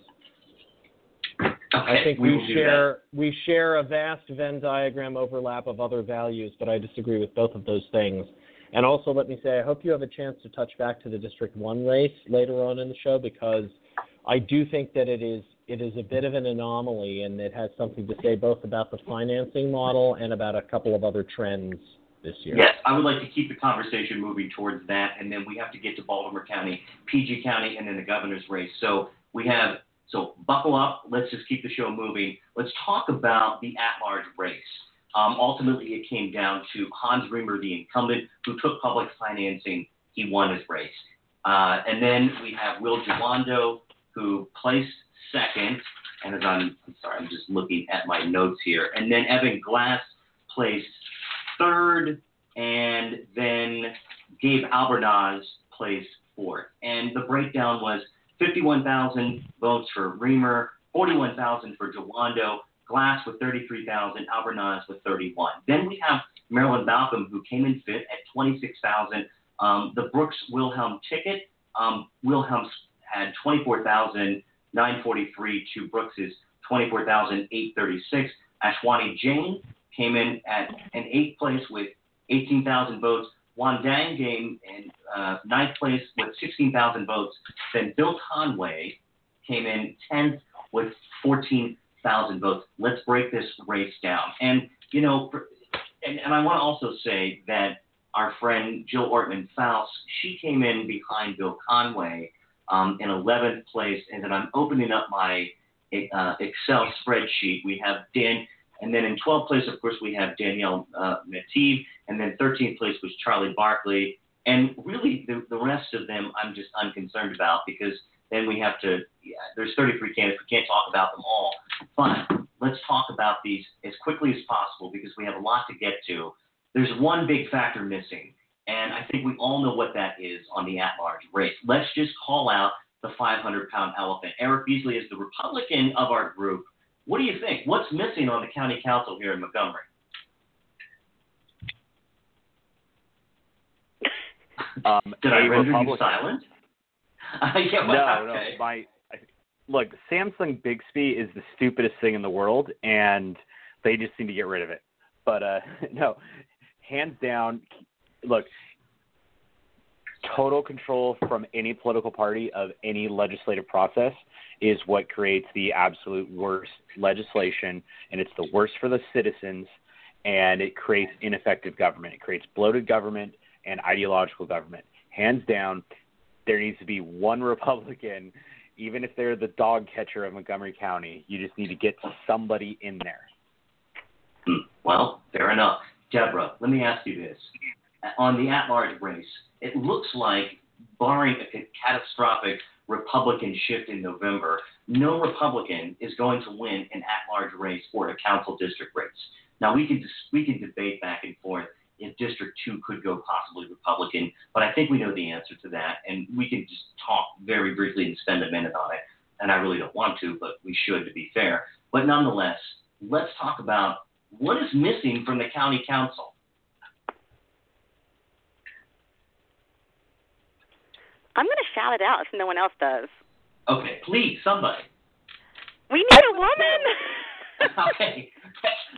okay, I think we we, share we share a vast Venn diagram overlap of other values, but I disagree with both of those things. And also, let me say, I hope you have a chance to touch back to the District One race later on in the show because I do think that it is it is a bit of an anomaly, and it has something to say both about the financing model and about a couple of other trends this year. Yes, I would like to keep the conversation moving towards that, and then we have to get to Baltimore County, PG County, and then the governor's race. So we have, so buckle up. Let's just keep the show moving. Let's talk about the at-large race. Um, ultimately, it came down to Hans Riemer, the incumbent, who took public financing. He won his race. Uh, and then we have Will Jawando, who placed second. And as I'm, I'm sorry, I'm just looking at my notes here. And then Evan Glass placed third, and then Gabe Albornoz placed fourth. And the breakdown was 51,000 votes for Reamer, 41,000 for Jawando, Glass with 33,000, Albornoz with 31. Then we have Marilyn Balcombe, who came in fifth at 26,000. Um, the Brooks Wilhelm ticket, um, Wilhelm had 24,943 to Brooks's 24,836. Ashwani Jain came in at an eighth place with 18,000 votes. Hoan Dang came in uh, ninth place with 16,000 votes. Then Bill Conway came in 10th with 14,000 votes. Let's break this race down. And, you know, and, and I want to also say that our friend Jill Ortman Fouse, she came in behind Bill Conway um, in 11th place. And then I'm opening up my uh, Excel spreadsheet. We have Dan, and then in 12th place, of course, we have Danielle uh, and then 13th place was Charlie Barkley. And really, the, the rest of them, I'm just unconcerned about because then we have to. Yeah, there's 33 candidates. We can't talk about them all. But let's talk about these as quickly as possible because we have a lot to get to. There's one big factor missing, and I think we all know what that is on the at-large race. Let's just call out the 500-pound elephant. Eric Beasley is the Republican of our group. What do you think? What's missing on the county council here in Montgomery? Um, Did I render you Republican- silent? Uh, yeah, no, well, no. okay. My look, Samsung Bixby is the stupidest thing in the world, and they just need to get rid of it. But uh, no, hands down. Look, total control from any political party of any legislative process is what creates the absolute worst legislation, and it's the worst for the citizens, and it creates ineffective government. It creates bloated government and ideological government. Hands down, there needs to be one Republican, even if they're the dog catcher of Montgomery County. You just need to get somebody in there. Hmm, Well, fair enough. Debora, let me ask you this. On the at-large race, it looks like, barring a catastrophic Republican shift in November, no Republican is going to win an at-large race or a council district race. Now, we can, we can debate back and forth if District 2 could go possibly Republican, but I think we know the answer to that, and we can just talk very briefly and spend a minute on it. And I really don't want to, but we should to be fair. But nonetheless, let's talk about what is missing from the county council. I'm going to shout it out if no one else does. Okay, please, somebody. We need a woman. okay,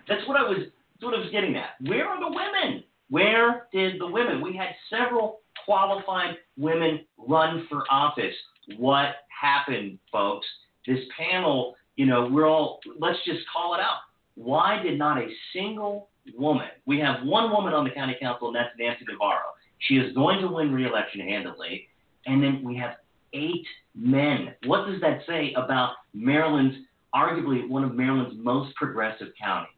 that's what I was. That's what I was getting at. Where are the women? Where did the women? We had several qualified women run for office. What happened, folks? This panel, you know, we're all. Let's just call it out. Why did not a single woman? We have one woman on the county council, and that's Nancy Navarro. She is going to win re-election handily. And then we have eight men. What does that say about Maryland's, arguably one of Maryland's most progressive counties?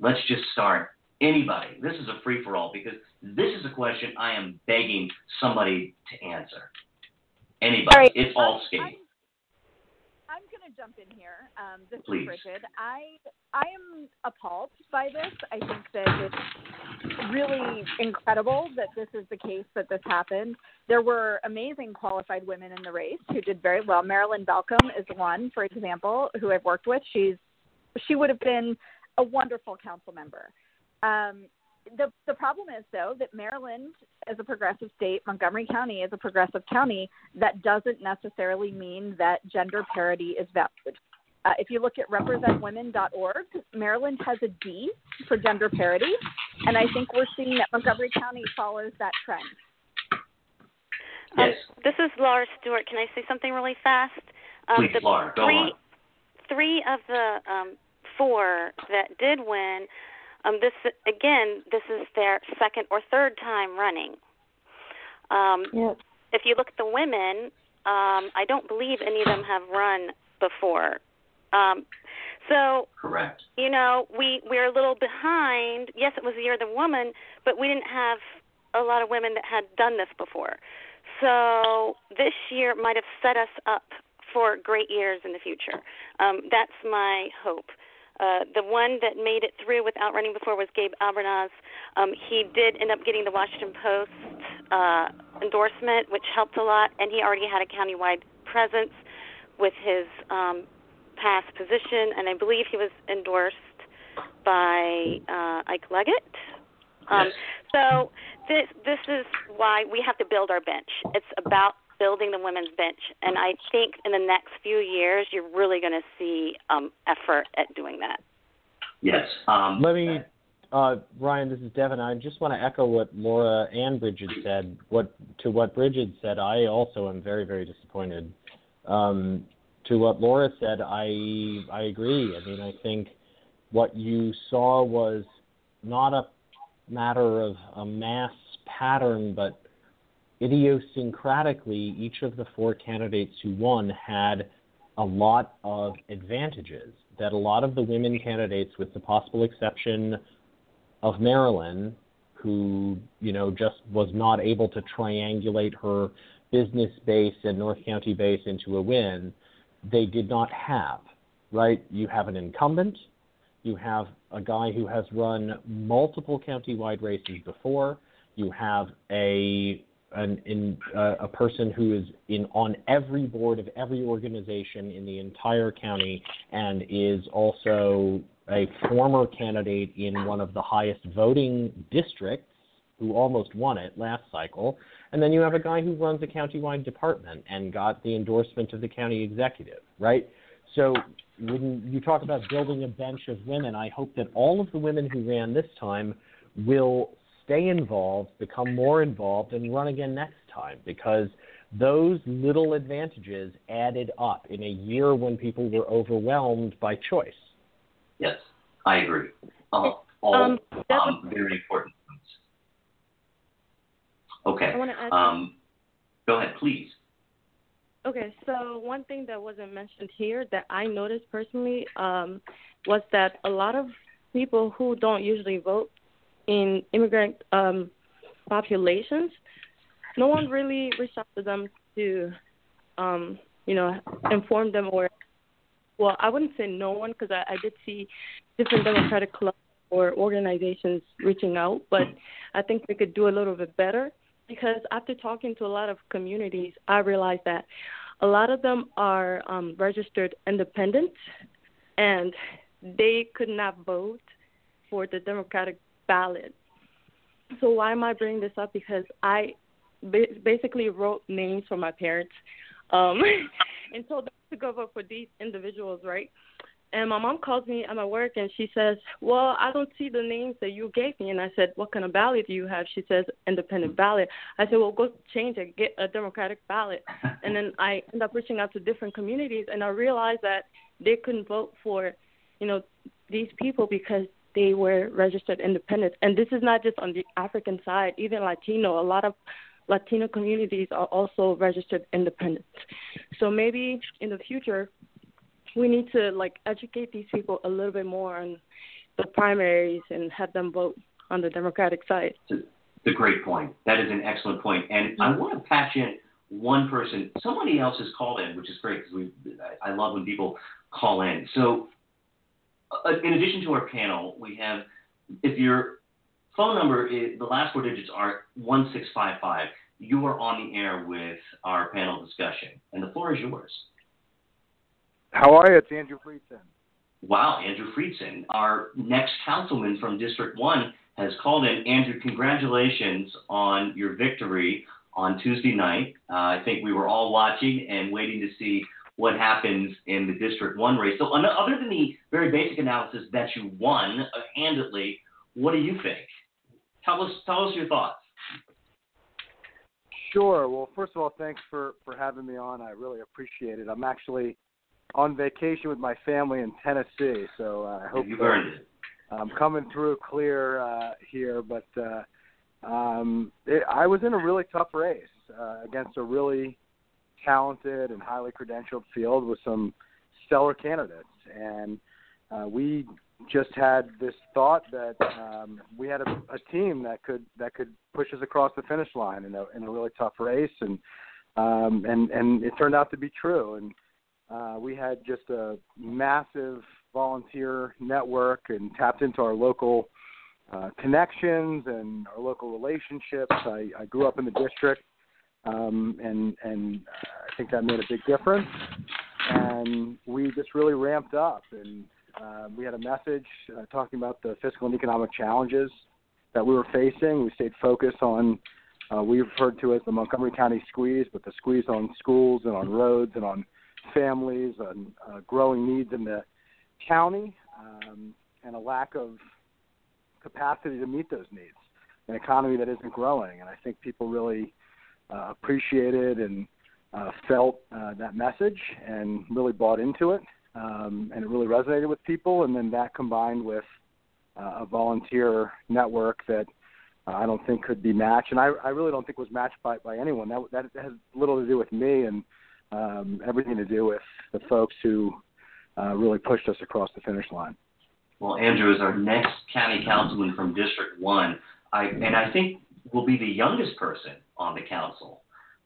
Let's just start Anybody. This is a free for all because this is a question I am begging somebody to answer. Anybody. All right. It's all skating. I'm going to jump in here. Um, this Please. is Brigid. I I am appalled by this. I think that it's really incredible that this is the case that this happened. There were amazing qualified women in the race who did very well. Marilyn Balcombe is one, for example, who I've worked with. She's she would have been a wonderful council member. Um, the the problem is though that Maryland is a progressive state, Montgomery County is a progressive county. That doesn't necessarily mean that gender parity is valued. Uh, if you look at representwomen.org, Maryland has a D for gender parity, and I think we're seeing that Montgomery County follows that trend. Yes. Um, this is Laura Stewart. Can I say something really fast? Um, Please, the Laura, go three, on. Three of the um, four that did win. Um, this again, this is their second or third time running. Um, Yeah. if you look at the women, um, I don't believe any of them have run before. Um, so Correct. you know, we we're a little behind. Yes, it was the year of the woman, but we didn't have a lot of women that had done this before. So this year might have set us up for great years in the future. Um, that's my hope. Uh, the one that made it through without running before was Gabe Albornoz. Um, he did end up getting the Washington Post uh, endorsement, which helped a lot, and he already had a countywide presence with his um, past position, and I believe he was endorsed by uh, Ike Leggett. Um, Yes. So this this is why we have to build our bench. It's about building the women's bench, and I think in the next few years you're really going to see um, effort at doing that. Yes. Um, Let me, uh, Ryan. This is Devin. I just want to echo what Laura and Brigid said. What to what Brigid said, I also am very, very disappointed. Um, to what Laura said, I I agree. I mean, I think what you saw was not a matter of a mass pattern, but idiosyncratically, each of the four candidates who won had a lot of advantages that a lot of the women candidates, with the possible exception of Marilyn, who you know just was not able to triangulate her business base and North County base into a win, they did not have. Right? You have an incumbent. You have a guy who has run multiple county-wide races before. You have a an in uh, a person who is in on every board of every organization in the entire county and is also a former candidate in one of the highest voting districts who almost won it last cycle. And then you have a guy who runs a countywide department and got the endorsement of the county executive, right? So when you talk about building a bench of women, I hope that all of the women who ran this time will stay involved, become more involved, and run again next time because those little advantages added up in a year when people were overwhelmed by choice. yes, I agree. Uh, all Um, um, very important points. Okay. I want to. Um, go ahead, please. Okay, so one thing that wasn't mentioned here that I noticed personally um, was that a lot of people who don't usually vote in immigrant um, populations, no one really reached out to them to, um, you know, inform them or, well, I wouldn't say no one because I, I did see different Democratic clubs or organizations reaching out, but I think they could do a little bit better because after talking to a lot of communities, I realized that a lot of them are um, registered independents and they could not vote for the Democratic ballot. So why am I bringing this up? Because I ba- basically wrote names for my parents um, and told them to go vote for these individuals, right? And my mom calls me at my work and she says, Well, I don't see the names that you gave me. And I said, What kind of ballot do you have? She says, Independent ballot. I said, Well, go change it, get a Democratic ballot. and then I end up reaching out to different communities and I realized that they couldn't vote for, you know, these people because they were registered independents. And this is not just on the African side, even Latino. A lot of Latino communities are also registered independents. So maybe in the future, we need to like educate these people a little bit more on the primaries and have them vote on the Democratic side. A great point. That is an excellent point. And I mm-hmm. want to patch in one person. Somebody else has called in, which is great because we. I love when people call in. So, in addition to our panel, we have if your phone number is the last four digits are one six five five. You are on the air with our panel discussion, and the floor is yours. How are you? It's Andrew Friedson. Wow, Andrew Friedson, our next councilman from District 1, has called in. Andrew, congratulations on your victory on Tuesday night. Uh, I think we were all watching and waiting to see what happens in the District 1 race. So, other than the very basic analysis that you won uh, handedly, what do you think? Tell us, tell us your thoughts. Sure. Well, first of all, thanks for, for having me on. I really appreciate it. I'm actually on vacation with my family in Tennessee, so uh, I hope you earned it. I'm coming through clear uh, here. But uh, um, it, I was in a really tough race uh, against a really talented and highly credentialed field with some stellar candidates, and uh, we just had this thought that um, we had a, a team that could that could push us across the finish line in a in a really tough race, and um, and and it turned out to be true. And uh, we had just a massive volunteer network and tapped into our local uh, connections and our local relationships. I, I grew up in the district, um, and and I think that made a big difference. And we just really ramped up, and uh, we had a message uh, talking about the fiscal and economic challenges that we were facing. We stayed focused on uh, we referred to as the Montgomery County squeeze, but the squeeze on schools and on roads and on families and uh, growing needs in the county um, and a lack of capacity to meet those needs. An economy that isn't growing, and I think people really uh, appreciated and uh, felt uh, that message and really bought into it, um, and it really resonated with people. And then that combined with uh, a volunteer network that uh, I don't think could be matched, and I, I really don't think was matched by by anyone. That that has little to do with me and um, everything to do with the folks who uh, really pushed us across the finish line. Well, Andrew is our next county councilman from District 1, I, and I think will be the youngest person on the council.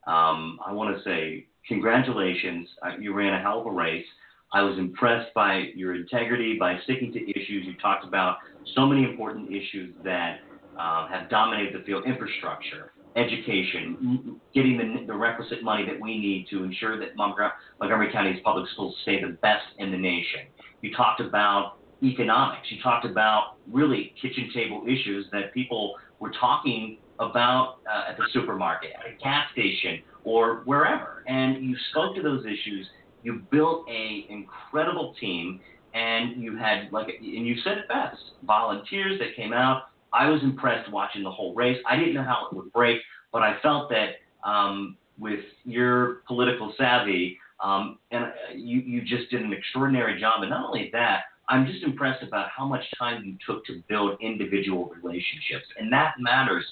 Um, I want to say congratulations. Uh, you ran a hell of a race. I was impressed by your integrity, by sticking to issues. You talked about so many important issues that uh, have dominated the field infrastructure, education, getting the, the requisite money that we need to ensure that Montgomery County's public schools stay the best in the nation. You talked about economics. You talked about really kitchen table issues that people were talking about uh, at the supermarket, at a gas station, or wherever. And you spoke to those issues. You built a incredible team, and you had like, and you said it best, volunteers that came out I was impressed watching the whole race. I didn't know how it would break, but I felt that um, with your political savvy, um, and uh, you, you just did an extraordinary job. And not only that, I'm just impressed about how much time you took to build individual relationships, and that matters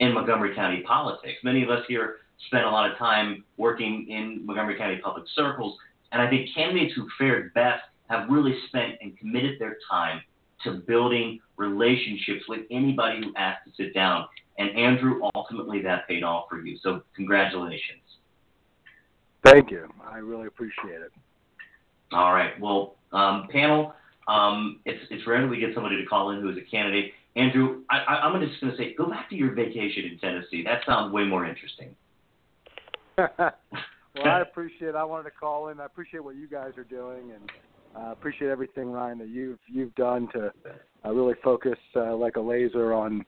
in Montgomery County politics. Many of us here spend a lot of time working in Montgomery County public circles, and I think candidates who fared best have really spent and committed their time to building relationships with anybody who asked to sit down. And Andrew, ultimately that paid off for you. So congratulations. Thank you. I really appreciate it. All right. Well, um, panel, um, it's it's rare that we get somebody to call in who is a candidate. Andrew, I, I, I'm just going to say, go back to your vacation in Tennessee. That sounds way more interesting. well, I appreciate. It. I wanted to call in. I appreciate what you guys are doing, and uh, appreciate everything, Ryan, that you've you've done to uh, really focus uh, like a laser on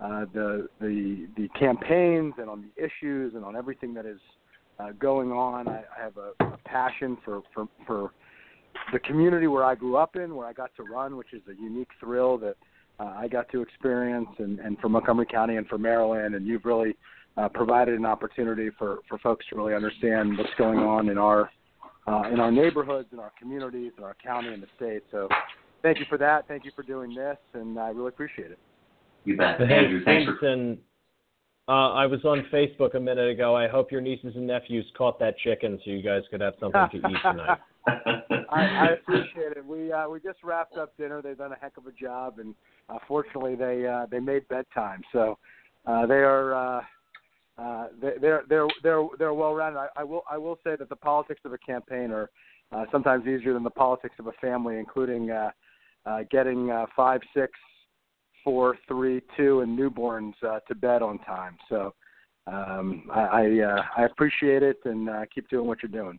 uh, the the the campaigns and on the issues and on everything that is uh, going on. I, I have a, a passion for, for for the community where I grew up in, where I got to run, which is a unique thrill that uh, I got to experience, and, and for Montgomery County and for Maryland. And you've really uh, provided an opportunity for for folks to really understand what's going on in our uh, in our neighborhoods, in our communities, in our county, and the state. So thank you for that. Thank you for doing this, and I really appreciate it. You bet. Hey, Andrew, thanks for. And, uh, I was on Facebook a minute ago. I hope your nieces and nephews caught that chicken so you guys could have something to eat tonight. I, I appreciate it. We uh, we just wrapped up dinner. They've done a heck of a job, and uh, fortunately, they uh, they made bedtime. So uh, they are uh, uh, they, they're they're they're they're well rounded. I, I will I will say that the politics of a campaign are uh, sometimes easier than the politics of a family, including uh, uh, getting uh, five, six, four, three, two, and newborns uh, to bed on time. So um, I I, uh, I appreciate it, and uh, keep doing what you're doing.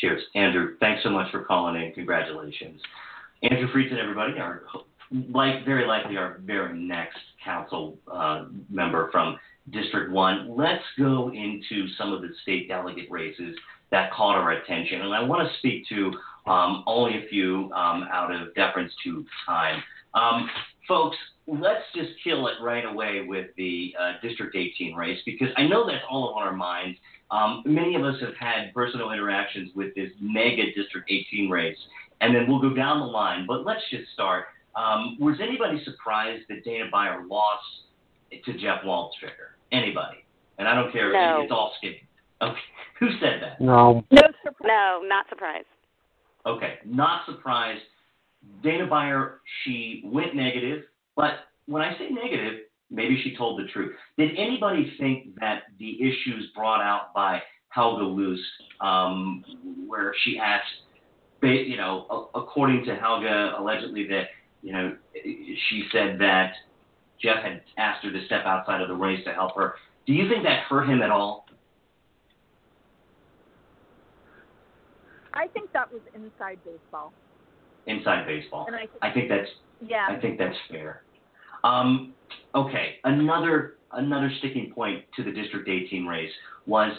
Cheers, Andrew. Thanks so much for calling in. Congratulations, Andrew Friedson, everybody. Our like very likely our very next council uh, member from District 1. Let's go into some of the state delegate races that caught our attention. And I want to speak to um, only a few um, out of deference to time. Um, folks, let's just kill it right away with the uh, District 18 race because I know that's all on our minds. Um, many of us have had personal interactions with this mega District 18 race, and then we'll go down the line. But let's just start. Um, was anybody surprised that Dana Beyer lost to Jeff Waldstreicher? Anybody? And I don't care. No. It's all skinny. Okay. Who said that? No. No surprise. No, not surprised. Okay. Not surprised. Dana Beyer, she went negative, but when I say negative, maybe she told the truth. Did anybody think that the issues brought out by Helga Luest, um, where she asked, you know, according to Helga, allegedly that, you know, she said that Jeff had asked her to step outside of the race to help her. Do you think that hurt him at all? I think that was inside baseball. Inside baseball. And I, I think that's yeah. I think that's fair. Um, okay, another another sticking point to the District 18 race was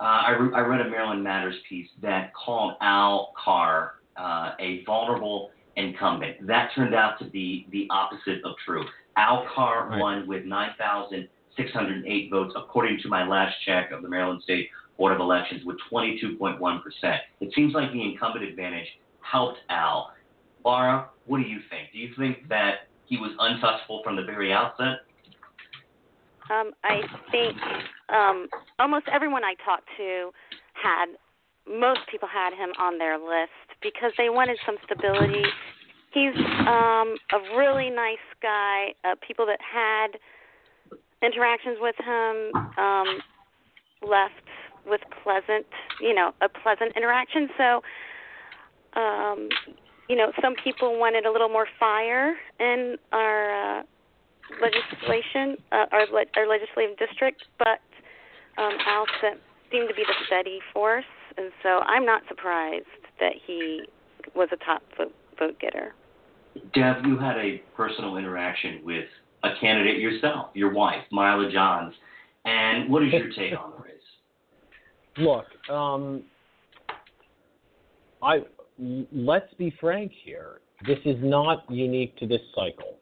uh, I, re- I read a Maryland Matters piece that called Al Carr uh, a vulnerable incumbent. That turned out to be the opposite of true. Al Carr Right. won with 9,608 votes, according to my last check of the Maryland State Board of Elections, with 22.1%. It seems like the incumbent advantage helped Al. Laura, what do you think? Do you think that he was untouchable from the very outset? Um, I think um, almost everyone I talked to had most people had him on their list because they wanted some stability. He's um, a really nice guy. Uh, people that had interactions with him um, left with pleasant, you know, a pleasant interaction. So, um, you know, some people wanted a little more fire in our uh, legislation, uh, our, le- our legislative district, but um, Al seemed to be the steady force, and so I'm not surprised that he was a top vote, vote getter. Dev, you had a personal interaction with a candidate yourself, your wife, Mila Johns. And what is your take on the race? Look, um, I let's be frank here. This is not unique to this cycle.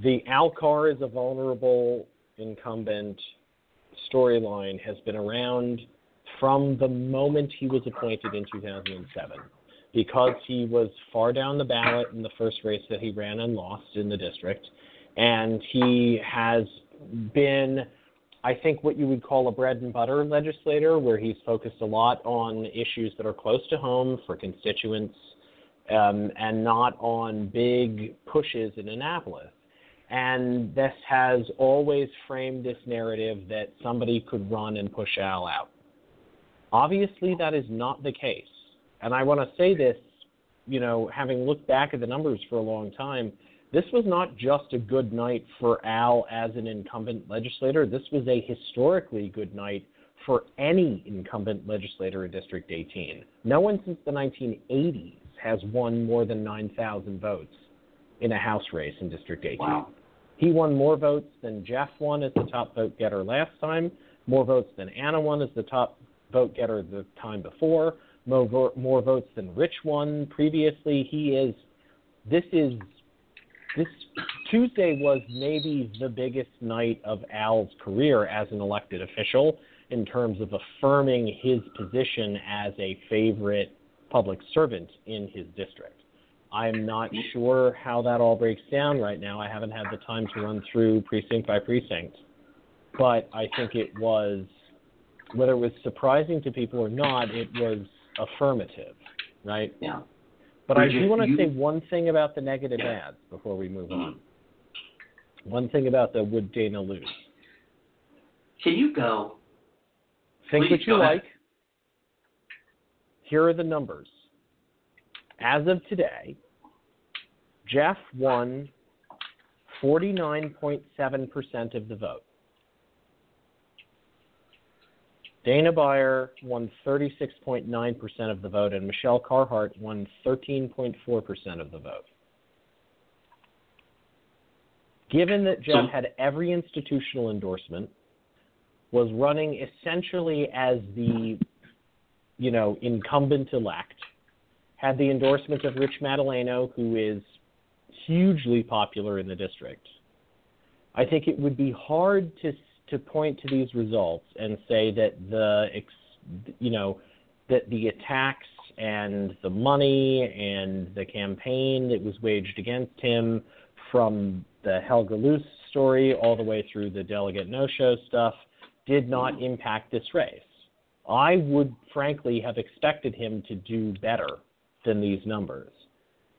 The Al Carr is a vulnerable incumbent storyline has been around from the moment he was appointed in 2007 because he was far down the ballot in the first race that he ran and lost in the district and he has been I think what you would call a bread and butter legislator, where he's focused a lot on issues that are close to home for constituents um, and not on big pushes in Annapolis. And this has always framed this narrative that somebody could run and push Al out. Obviously, that is not the case. And I want to say this, you know, having looked back at the numbers for a long time, this was not just a good night for Al as an incumbent legislator. This was a historically good night for any incumbent legislator in District 18. No one since the 1980s has won more than 9,000 votes in a House race in District 18. Wow. He won more votes than Jeff won as the top vote getter last time, more votes than Anna won as the top vote getter the time before, more, more votes than Rich won previously. He is, this is this Tuesday was maybe the biggest night of Al's career as an elected official in terms of affirming his position as a favorite public servant in his district. I'm not sure how that all breaks down right now. I haven't had the time to run through precinct by precinct. But I think it was, whether it was surprising to people or not, it was affirmative right? Yeah. But I do want to say one thing about the negative Yeah. ads before we move Mhm. on. One thing about the would Dana lose? Can you go? Think Please, what you ahead. like. Here are the numbers. As of today, Jeff won 49.7% of the vote. Dana Beyer won 36.9% of the vote, and Michelle Carhart won 13.4% of the vote. Given that Jeff had every institutional endorsement, was running essentially as the, you know, incumbent elect, had the endorsement of Rich Madaleno, who is hugely popular in the district. I think it would be hard to to point to these results and say that the you know that the attacks and the money and the campaign that was waged against him from the Helga Luest story all the way through the delegate no-show stuff did not impact this race. I would frankly have expected him to do better than these numbers.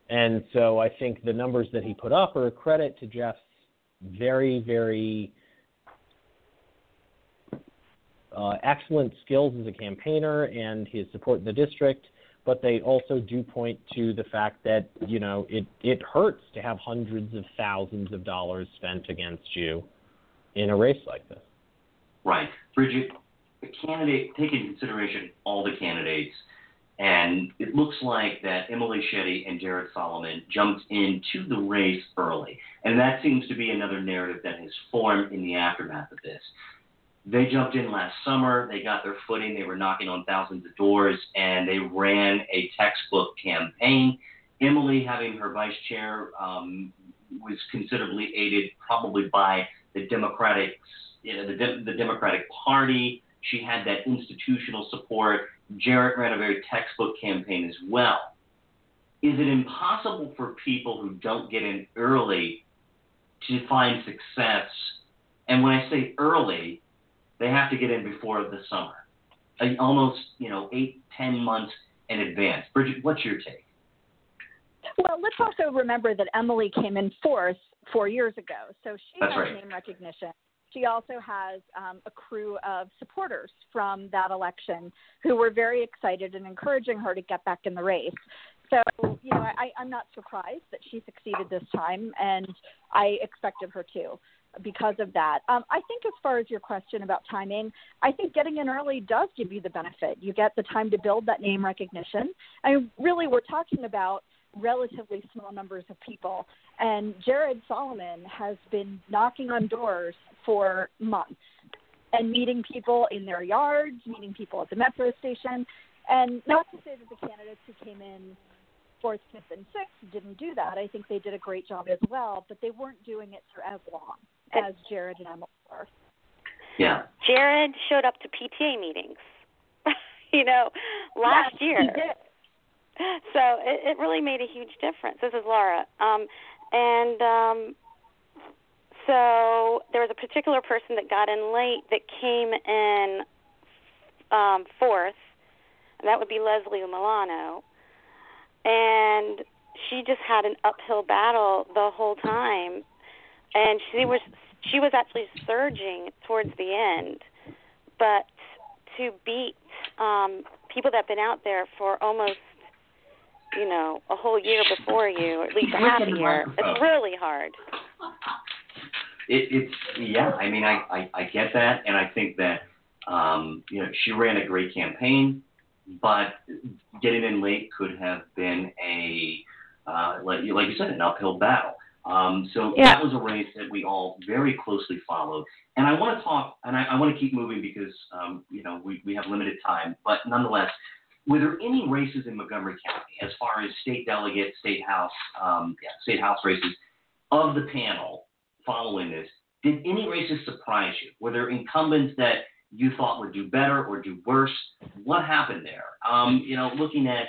And so I think the numbers that he put up are a credit to Jeff's very, very uh, excellent skills as a campaigner and his support in the district. But they also do point to the fact that you know it it hurts to have hundreds of thousands of dollars spent against you in a race like this. Right. Brigid, the candidate, take into consideration all the candidates, and it looks like that Emily Shetty and Jared Solomon jumped into the race early. And that seems to be another narrative that has formed in the aftermath of this. They jumped in last summer, they got their footing, they were knocking on thousands of doors, and they ran a textbook campaign. Emily, having her vice chair, um, was considerably aided probably by the Democratic, you know, the, Dem- the Democratic Party. She had that institutional support. Jared ran a very textbook campaign as well. Is it impossible for people who don't get in early to find success? And when I say early, they have to get in before the summer, Uh, almost you know eight, ten months in advance. Brigid, what's your take? Well, let's also remember that Emily came in fourth four years ago, so she That's has right. name recognition. She also has um, a crew of supporters from that election who were very excited and encouraging her to get back in the race. So, you know, I, I'm not surprised that she succeeded this time, and I expected her to because of that. Um, I think, as far as your question about timing, I think getting in early does give you the benefit. You get the time to build that name recognition. I mean, really, we're talking about relatively small numbers of people. And Jared Solomon has been knocking on doors for months and meeting people in their yards, meeting people at the metro station. And not to say that the candidates who came in fourth, fifth, and sixth didn't do that. I think they did a great job as well, but they weren't doing it for as long as Jared and Emily were. Yeah. Jared showed up to PTA meetings. you know, last Yes, year. he did. So it, it really made a huge difference. This is Laura. Um, and um, so there was a particular person that got in late that came in um, fourth, and that would be Leslie Milano. And she just had an uphill battle the whole time, and she was she was actually surging towards the end, but to beat um, people that've been out there for almost you know a whole year before you, or at least a half a year, it's really hard. It, it's yeah. I mean, I, I I get that, and I think that um, you know she ran a great campaign, but getting in late could have been a uh, like like you said an uphill battle. Um, so Yeah. that was a race that we all very closely followed. And I want to talk, and I, I want to keep moving because um, you know we, we have limited time. But nonetheless, were there any races in Montgomery County as far as state delegate, state house, um, yeah, state house races of the panel following this? Did any races surprise you? Were there incumbents that you thought would do better or do worse? What happened there? Um, you know, looking at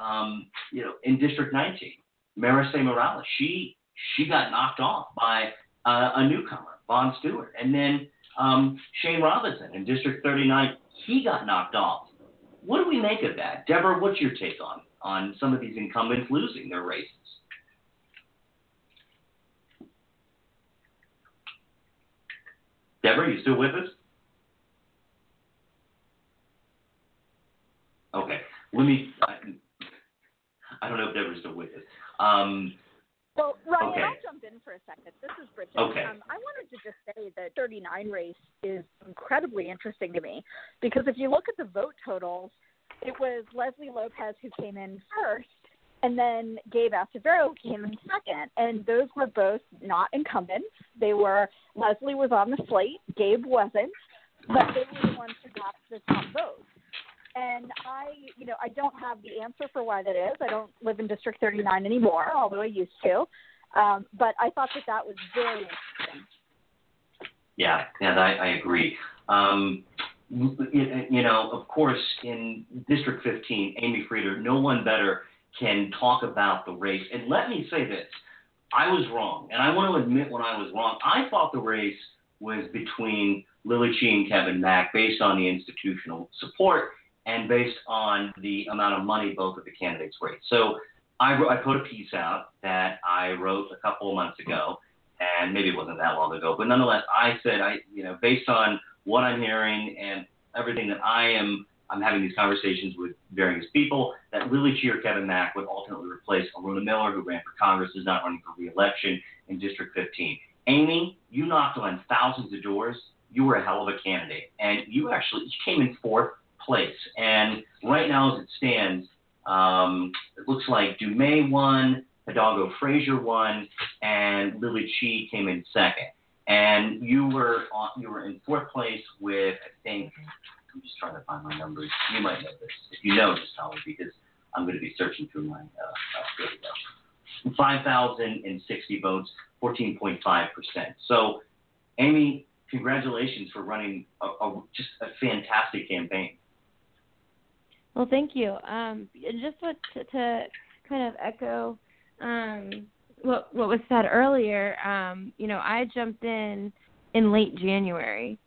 um, you know in District 19, Maricé Morales, she she got knocked off by uh, a newcomer, Vaughn Stewart, and then um, Shane Robinson in District 39, he got knocked off. What do we make of that, Debora? What's your take on on some of these incumbents losing their races. Debora, you still with us? Okay. Let me. I, I don't know if Debora's still with us. Um, well, Ryan, okay. I'll jump in for a second. This is Brigid. Okay. Um, I wanted to just say that 39 race is incredibly interesting to me because if you look at the vote totals, it was Lesley Lopez who came in first, and then Gabe Acevedo came in second, and those were both not incumbents. They were Lesley was on the slate, Gabe wasn't, but they were the ones who got the top vote. And I, you know, I don't have the answer for why that is. I don't live in District 39 anymore, although I used to. Um, but I thought that that was very interesting. Yeah, yeah, I, I agree. Um, you, know, of course, in District 15, Amy Frieder, no one better can talk about the race. And let me say this I was wrong, and I want to admit when I was wrong. I thought the race was between Lily Qi and Kevin Mack based on the institutional support and based on the amount of money both of the candidates raised. So I, wrote, I put a piece out that I wrote a couple of months ago, and maybe it wasn't that long ago, but nonetheless, I said I, you know, based on what I'm hearing and everything that I am, I'm having these conversations with various people that Lily Cheer Kevin Mack would ultimately replace Aruna Miller, who ran for Congress, is not running for re-election in District 15. Amy, you knocked on thousands of doors. You were a hell of a candidate, and you actually you came in fourth place. And right now, as it stands, um, it looks like Dumais won, Hidalgo Fraser won, and Lily Qi came in second. And you were on, you were in fourth place with I think I'm just trying to find my numbers. You might know this. If you know, just tell me because I'm going to be searching through my uh, uh, 5,060 votes, 14.5 percent. So, Amy, congratulations for running a, a, just a fantastic campaign. Well, thank you. Um, just what to, to kind of echo um, what what was said earlier. Um, you know, I jumped in in late January,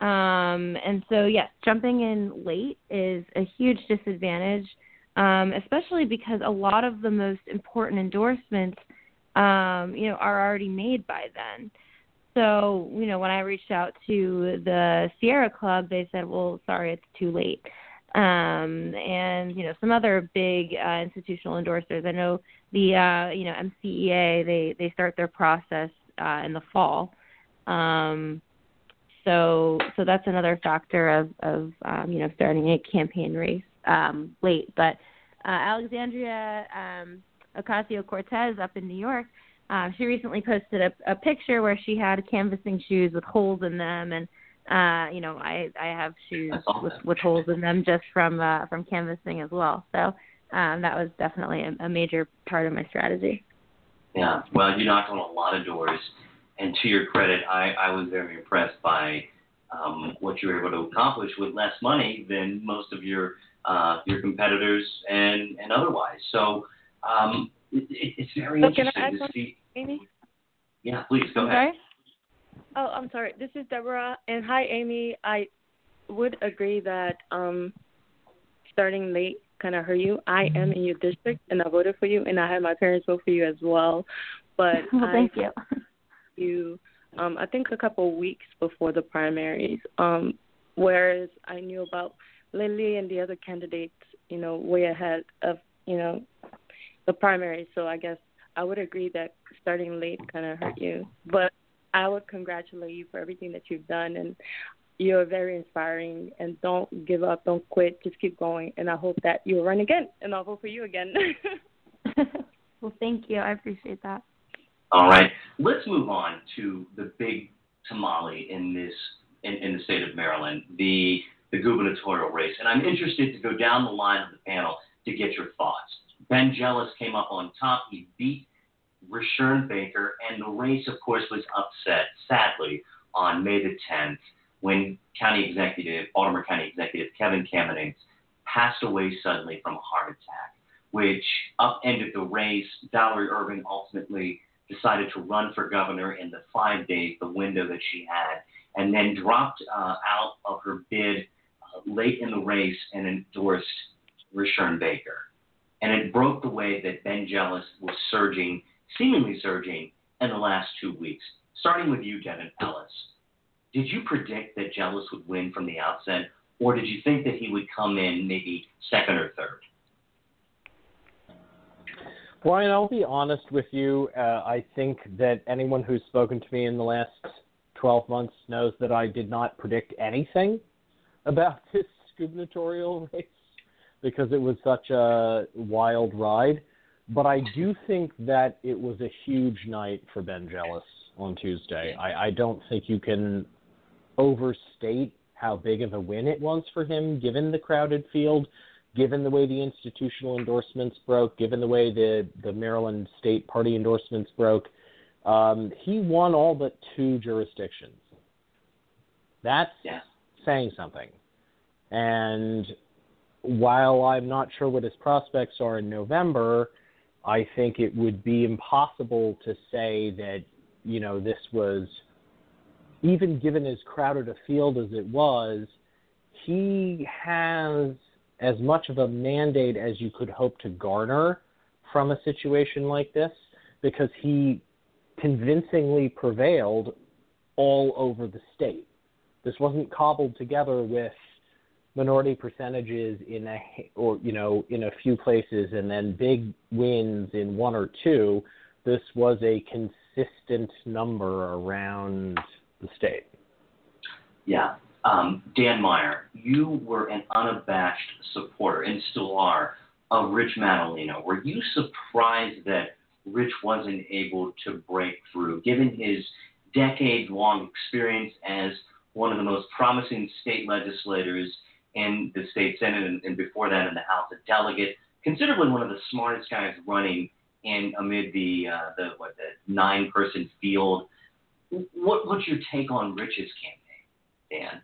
um, and so yes, jumping in late is a huge disadvantage, um, especially because a lot of the most important endorsements, um, you know, are already made by then. So, you know, when I reached out to the Sierra Club, they said, "Well, sorry, it's too late." Um, and you know some other big uh, institutional endorsers. I know the uh, you know MCEA they they start their process uh, in the fall. Um, so so that's another factor of of um, you know starting a campaign race um, late. But uh, Alexandria um, Ocasio Cortez up in New York. Uh, she recently posted a, a picture where she had canvassing shoes with holes in them, and uh, you know, I I have shoes with with holes in them just from uh, from canvassing as well. So um, that was definitely a, a major part of my strategy. Yeah, well, you knocked on a lot of doors, and to your credit, I I was very impressed by um, what you were able to accomplish with less money than most of your uh, your competitors and and otherwise. So um, it, it, it's very So interesting can I add to see. Amy? Yeah, please go I'm ahead. sorry? Oh, I'm sorry. This is Debora. And hi, Amy. I would agree that um, starting late kind of hurt you. I am in your district, and I voted for you, and I had my parents vote for you as well. But well, thank I you. You, um, I think a couple of weeks before the primaries. Um, whereas I knew about Lily and the other candidates, you know, way ahead of you know the primaries. So I guess I would agree that starting late kind of hurt you. But I would congratulate you for everything that you've done, and you're very inspiring. And don't give up, don't quit, just keep going. And I hope that you'll run again, and I'll vote for you again. well, thank you. I appreciate that. All right, let's move on to the big tamale in this in, in the state of Maryland, the the gubernatorial race. And I'm interested to go down the line of the panel to get your thoughts. Ben Jealous came up on top. He beat Rushern Baker, and the race, of course, was upset, sadly, on May the 10th when County Executive, Baltimore County Executive Kevin Kamenetz passed away suddenly from a heart attack, which upended the race. Valerie Ervin ultimately decided to run for governor in the five days, the window that she had, and then dropped uh, out of her bid uh, late in the race and endorsed Rushern Baker. and it broke the way that Ben Jealous was surging, seemingly surging, in the last two weeks. Starting with you, Devin Ellis, did you predict that Jealous would win from the outset, or did you think that he would come in maybe second or third? Ryan, I'll be honest with you. Uh, I think that anyone who's spoken to me in the last 12 months knows that I did not predict anything about this gubernatorial race because it was such a wild ride. But I do think that it was a huge night for Ben Jealous on Tuesday. I, I don't think you can overstate how big of a win it was for him, given the crowded field, given the way the institutional endorsements broke, given the way the, the Maryland State Party endorsements broke. Um, he won all but two jurisdictions. That's yeah. saying something. And while I'm not sure what his prospects are in November, I think it would be impossible to say that, you know, this was, even given as crowded a field as it was, he has as much of a mandate as you could hope to garner from a situation like this because he convincingly prevailed all over the state. This wasn't cobbled together with minority percentages in a or you know in a few places and then big wins in one or two. This was a consistent number around the state. Yeah. Um, Dan Meyer, you were an unabashed supporter and still are of Rich Madaleno. Were you surprised that Rich wasn't able to break through, given his decades long experience as one of the most promising state legislators in the state senate and, and before that in the House of Delegates, considerably one of the smartest guys running in amid the uh, the what the nine person field. What what's your take on Rich's campaign, Dan?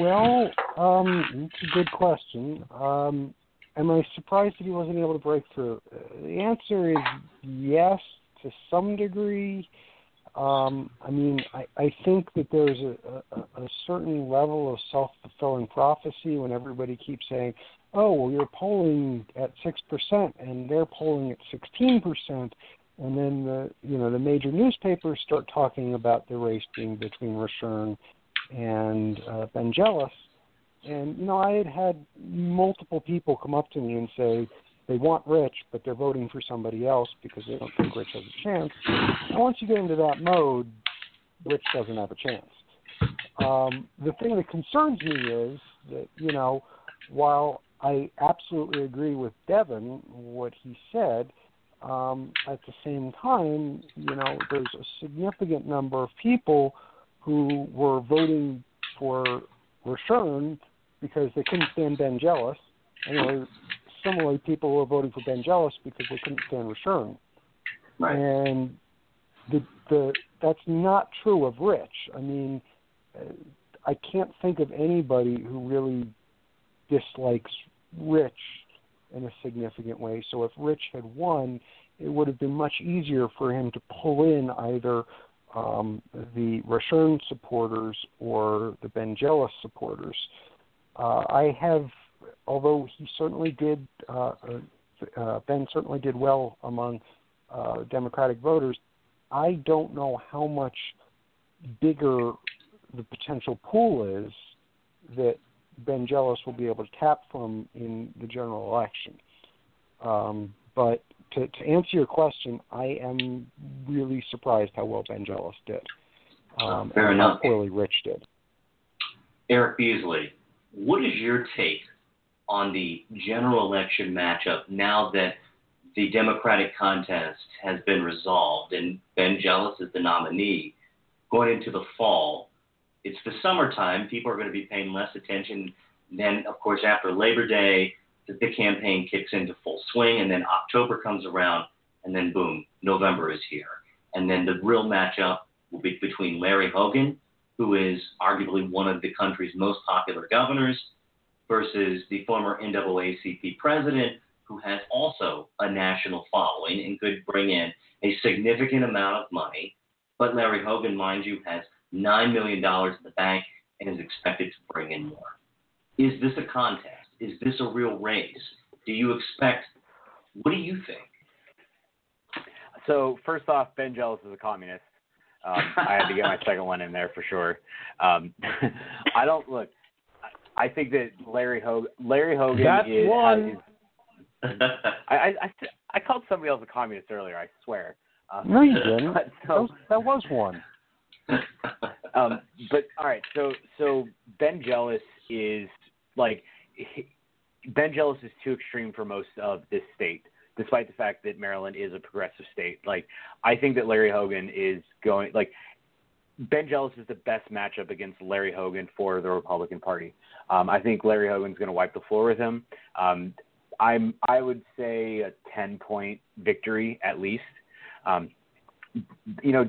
Well, um, it's a good question. Um, am I surprised that he wasn't able to break through? Uh, the answer is yes, to some degree. Um, I mean, I, I think that there's a, a, a certain level of self fulfilling prophecy when everybody keeps saying, "Oh, well, you're polling at six percent, and they're polling at sixteen percent," and then the you know the major newspapers start talking about the race being between Rushern and uh, Jealous. And you know, I had had multiple people come up to me and say, they want Rich, but they're voting for somebody else because they don't think Rich has a chance. And once you get into that mode, Rich doesn't have a chance. Um, the thing that concerns me is that, you know, while I absolutely agree with Devin, what he said, um, at the same time, you know, there's a significant number of people who were voting for Rushern because they couldn't stand Ben Jealous. And similarly, people were voting for Ben Jealous because they couldn't stand Rushern. Right. And the the that's not true of Rich. I mean, uh, I can't think of anybody who really dislikes Rich in a significant way. So if Rich had won, it would have been much easier for him to pull in either um, the Rushern supporters or the Ben Jealous supporters. Uh, I have although he certainly did, uh, uh, Ben certainly did well among uh, Democratic voters. I don't know how much bigger the potential pool is that Ben Jealous will be able to tap from in the general election. Um, but to, to answer your question, I am really surprised how well Ben Jealous did. Um, Fair and enough. How poorly Rich did. Eric Beasley, what is your take on the general election matchup now that the Democratic contest has been resolved and Ben Jealous is the nominee going into the fall. It's the summertime. People are going to be paying less attention. Then, of course, after Labor Day, the, the campaign kicks into full swing, and then October comes around, and then boom, November is here. And then the real matchup will be between Larry Hogan, who is arguably one of the country's most popular governors, versus the former NAACP president, who has also a national following and could bring in a significant amount of money. But Larry Hogan, mind you, has $9 million in the bank and is expected to bring in more. Is this a contest? Is this a real race Do you expect? What do you think? So first off, Ben Jealous is a communist. Um, I had to get my second one in there for sure. Um, I don't look. I think that Larry Hogan. Larry Hogan That's is. one. is I, I I I called somebody else a communist earlier. I swear. Um, No, you didn't. but That so, was, that was one. um, but all right, so so Ben Jealous is like he, Ben Jealous is too extreme for most of this state, despite the fact that Maryland is a progressive state. Like I think that Larry Hogan is going like Ben Jealous is the best matchup against Larry Hogan for the Republican Party. Um, I think Larry Hogan's going to wipe the floor with him. Um, I'm I would say a ten point victory at least. Um, you know,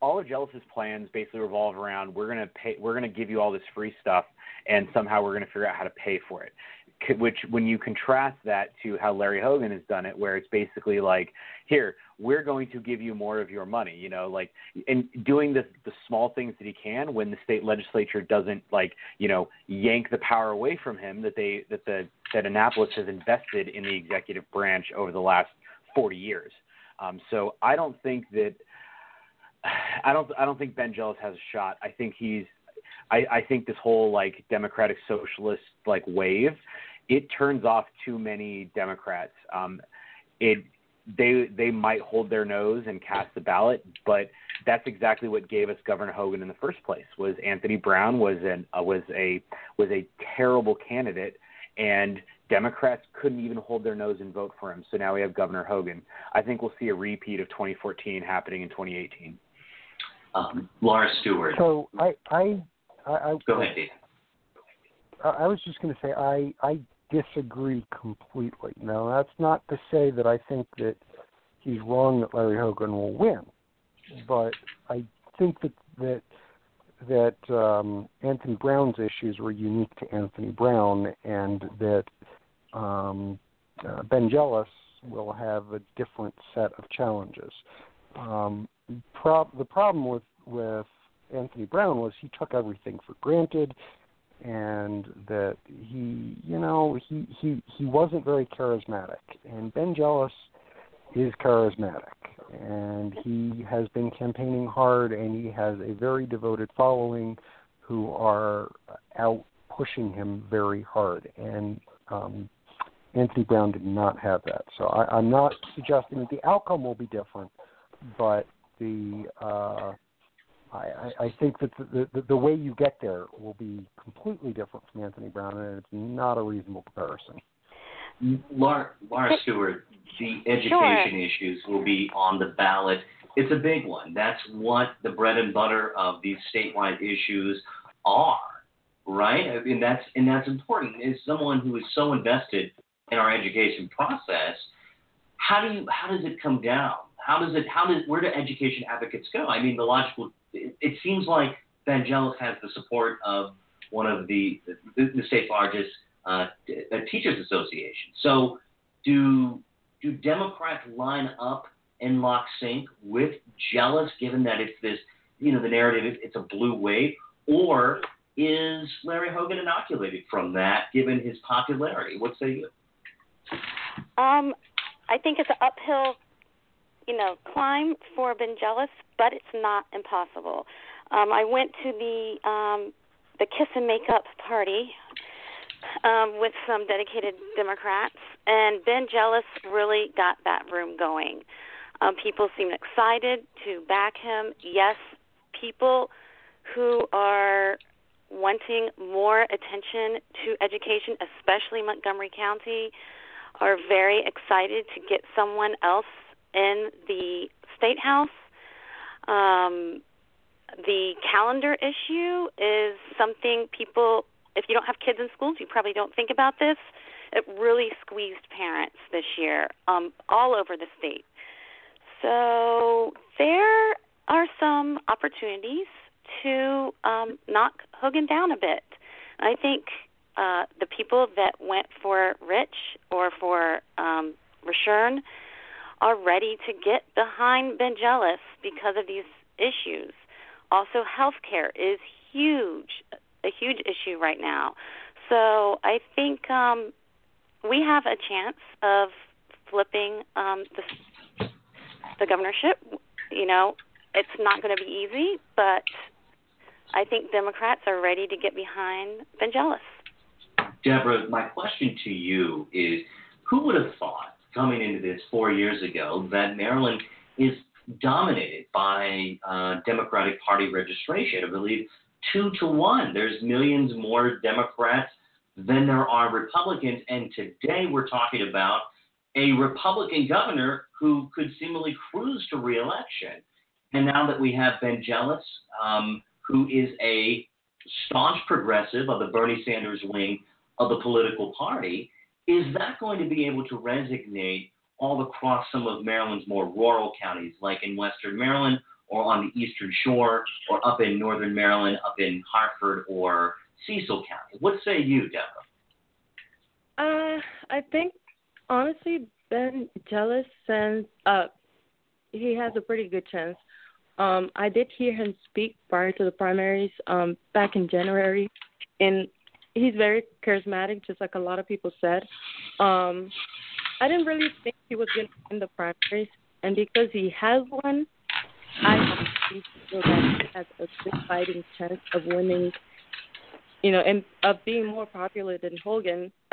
all of Jealous's plans basically revolve around we're gonna pay, we're gonna give you all this free stuff, and somehow we're gonna figure out how to pay for it. Which, when you contrast that to how Larry Hogan has done it, where it's basically like, here, we're going to give you more of your money, you know, like, and doing the the small things that he can when the state legislature doesn't like, you know, yank the power away from him that they that the that Annapolis has invested in the executive branch over the last 40 years. Um, so I don't think that I don't I don't think Ben Jealous has a shot. I think he's I, I think this whole like democratic socialist like wave, it turns off too many Democrats. Um, it they they might hold their nose and cast the ballot, but that's exactly what gave us Governor Hogan in the first place. Was Anthony Brown was an uh, was a was a terrible candidate, and Democrats couldn't even hold their nose and vote for him. So now we have Governor Hogan. I think we'll see a repeat of 2014 happening in 2018. Um, Laura Stewart. So I I I, I Go ahead, Dave. I I was just going to say I I disagree completely. Now that's not to say that I think that he's wrong that Larry Hogan will win, but I think that that that um, Anthony Brown's issues were unique to Anthony Brown, and that um, uh, Ben Jealous will have a different set of challenges. Um, prob- the problem with with Anthony Brown was he took everything for granted, and that he, you know, he he he wasn't very charismatic. And Ben Jealous is charismatic, and he has been campaigning hard, and he has a very devoted following who are out pushing him very hard. And um, Anthony Brown did not have that. So I, I'm not suggesting that the outcome will be different, but the uh, I, I I think that the, the the way you get there will be completely different from Anthony Brown, and it's not a reasonable comparison. Laura, Laura Stewart, the education issues will be on the ballot. It's a big one. That's what the bread and butter of these statewide issues are, right? I mean, that's and that's important. As someone who is so invested in our education process, how do you how does it come down? How does it how does where do education advocates go? I mean, the logical. It, seems like Ben Jealous has the support of one of the the, the state's largest uh, teachers association. So, do do Democrats line up in lock sync with Jealous, given that it's this, you know, the narrative it's a blue wave, or is Larry Hogan inoculated from that, given his popularity? What say you? Um, I think it's an uphill, you know, climb for Ben Jealous, but it's not impossible. Um, I went to the um, the Kiss and Makeup party um, with some dedicated Democrats, and Ben Jealous really got that room going. Um, people seemed excited to back him. Yes, people who are wanting more attention to education, especially Montgomery County, are very excited to get someone else in the state house. Um, the calendar issue is something people, if you don't have kids in schools, you probably don't think about this. It really squeezed parents this year, um, all over the state. So there are some opportunities to um, knock Hogan down a bit. I think uh, the people that went for Rich or for um, Rushern are ready to get behind Ben Jealous because of these issues. Also, health care is huge, a huge issue right now. So I think um, we have a chance of flipping um, the the governorship. You know, it's not going to be easy, but I think Democrats are ready to get behind Vangelis. Debora, my question to you is who would have thought coming into this four years ago that Maryland is dominated by uh, Democratic Party registration? I believe two to one. There's millions more Democrats than there are Republicans. And today we're talking about a Republican governor who could seemingly cruise to reelection. And now that we have Ben Jealous, um, who is a staunch progressive of the Bernie Sanders wing of the political party, is that going to be able to resonate all across some of Maryland's more rural counties, like in Western Maryland or on the Eastern Shore or up in Northern Maryland, up in Harford or Cecil County? What say you, Debora? Uh, I think honestly, Ben Jealous since uh, he has a pretty good chance. Um, I did hear him speak prior to the primaries um, back in January, and he's very charismatic, just like a lot of people said. Um, I didn't really think he was going to win the primaries, and because he has won, I feel that he has a good fighting chance of winning. You know, and of being more popular than Hogan.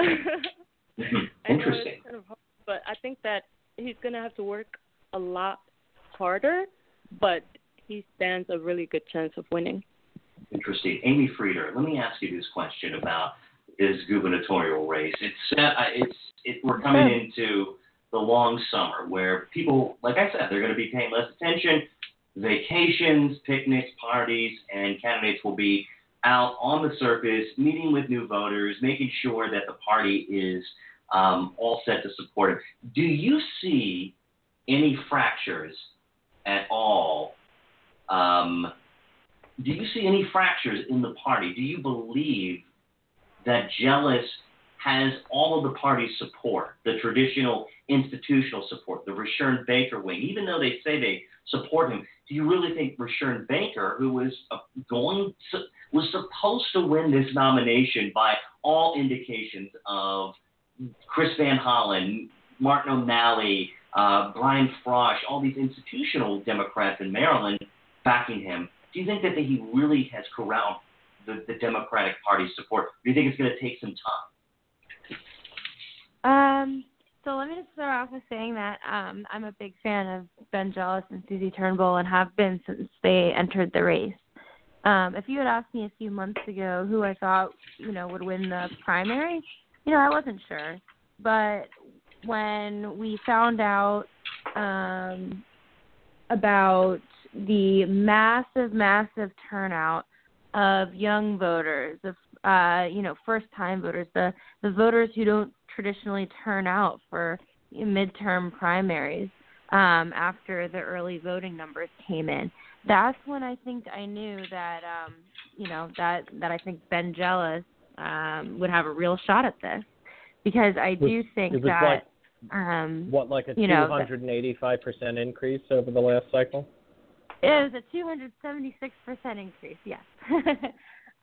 Interesting. Kind of hard, but I think that he's going to have to work a lot harder, but he stands a really good chance of winning. Interesting. Amy Frieder, let me ask you this question about this gubernatorial race. It's uh, it's it, we're coming into the long summer where people, like I said, they're going to be paying less attention. Vacations, picnics, parties, and candidates will be out on the surface, meeting with new voters, making sure that the party is um, all set to support him. Do you see any fractures at all? Um, do you see any fractures in the party? Do you believe that Jealous has all of the party's support, the traditional institutional support, the Rushern Baker wing, even though they say they support him? Do you really think Rushern Baker, who was uh, going to, was supposed to win this nomination by all indications of Chris Van Hollen, Martin O'Malley, uh, Brian Frosh, all these institutional Democrats in Maryland backing him. Do you think that he really has corralled the, the Democratic Party's support? Or do you think it's going to take some time? Um, so let me just start off with saying that um, I'm a big fan of Ben Jealous and Susie Turnbull and have been since they entered the race. Um, if you had asked me a few months ago who I thought you know would win the primary, you know, I wasn't sure. But when we found out um, about the massive, massive turnout of young voters, of uh, you know, first-time voters, the the voters who don't traditionally turn out for midterm primaries um, after the early voting numbers came in. That's when I think I knew that um, you know that that I think Ben Jealous um, would have a real shot at this because I do think that like, um, what like a two hundred and eighty-five percent increase over the last cycle. It was a two hundred seventy-six percent increase, yes,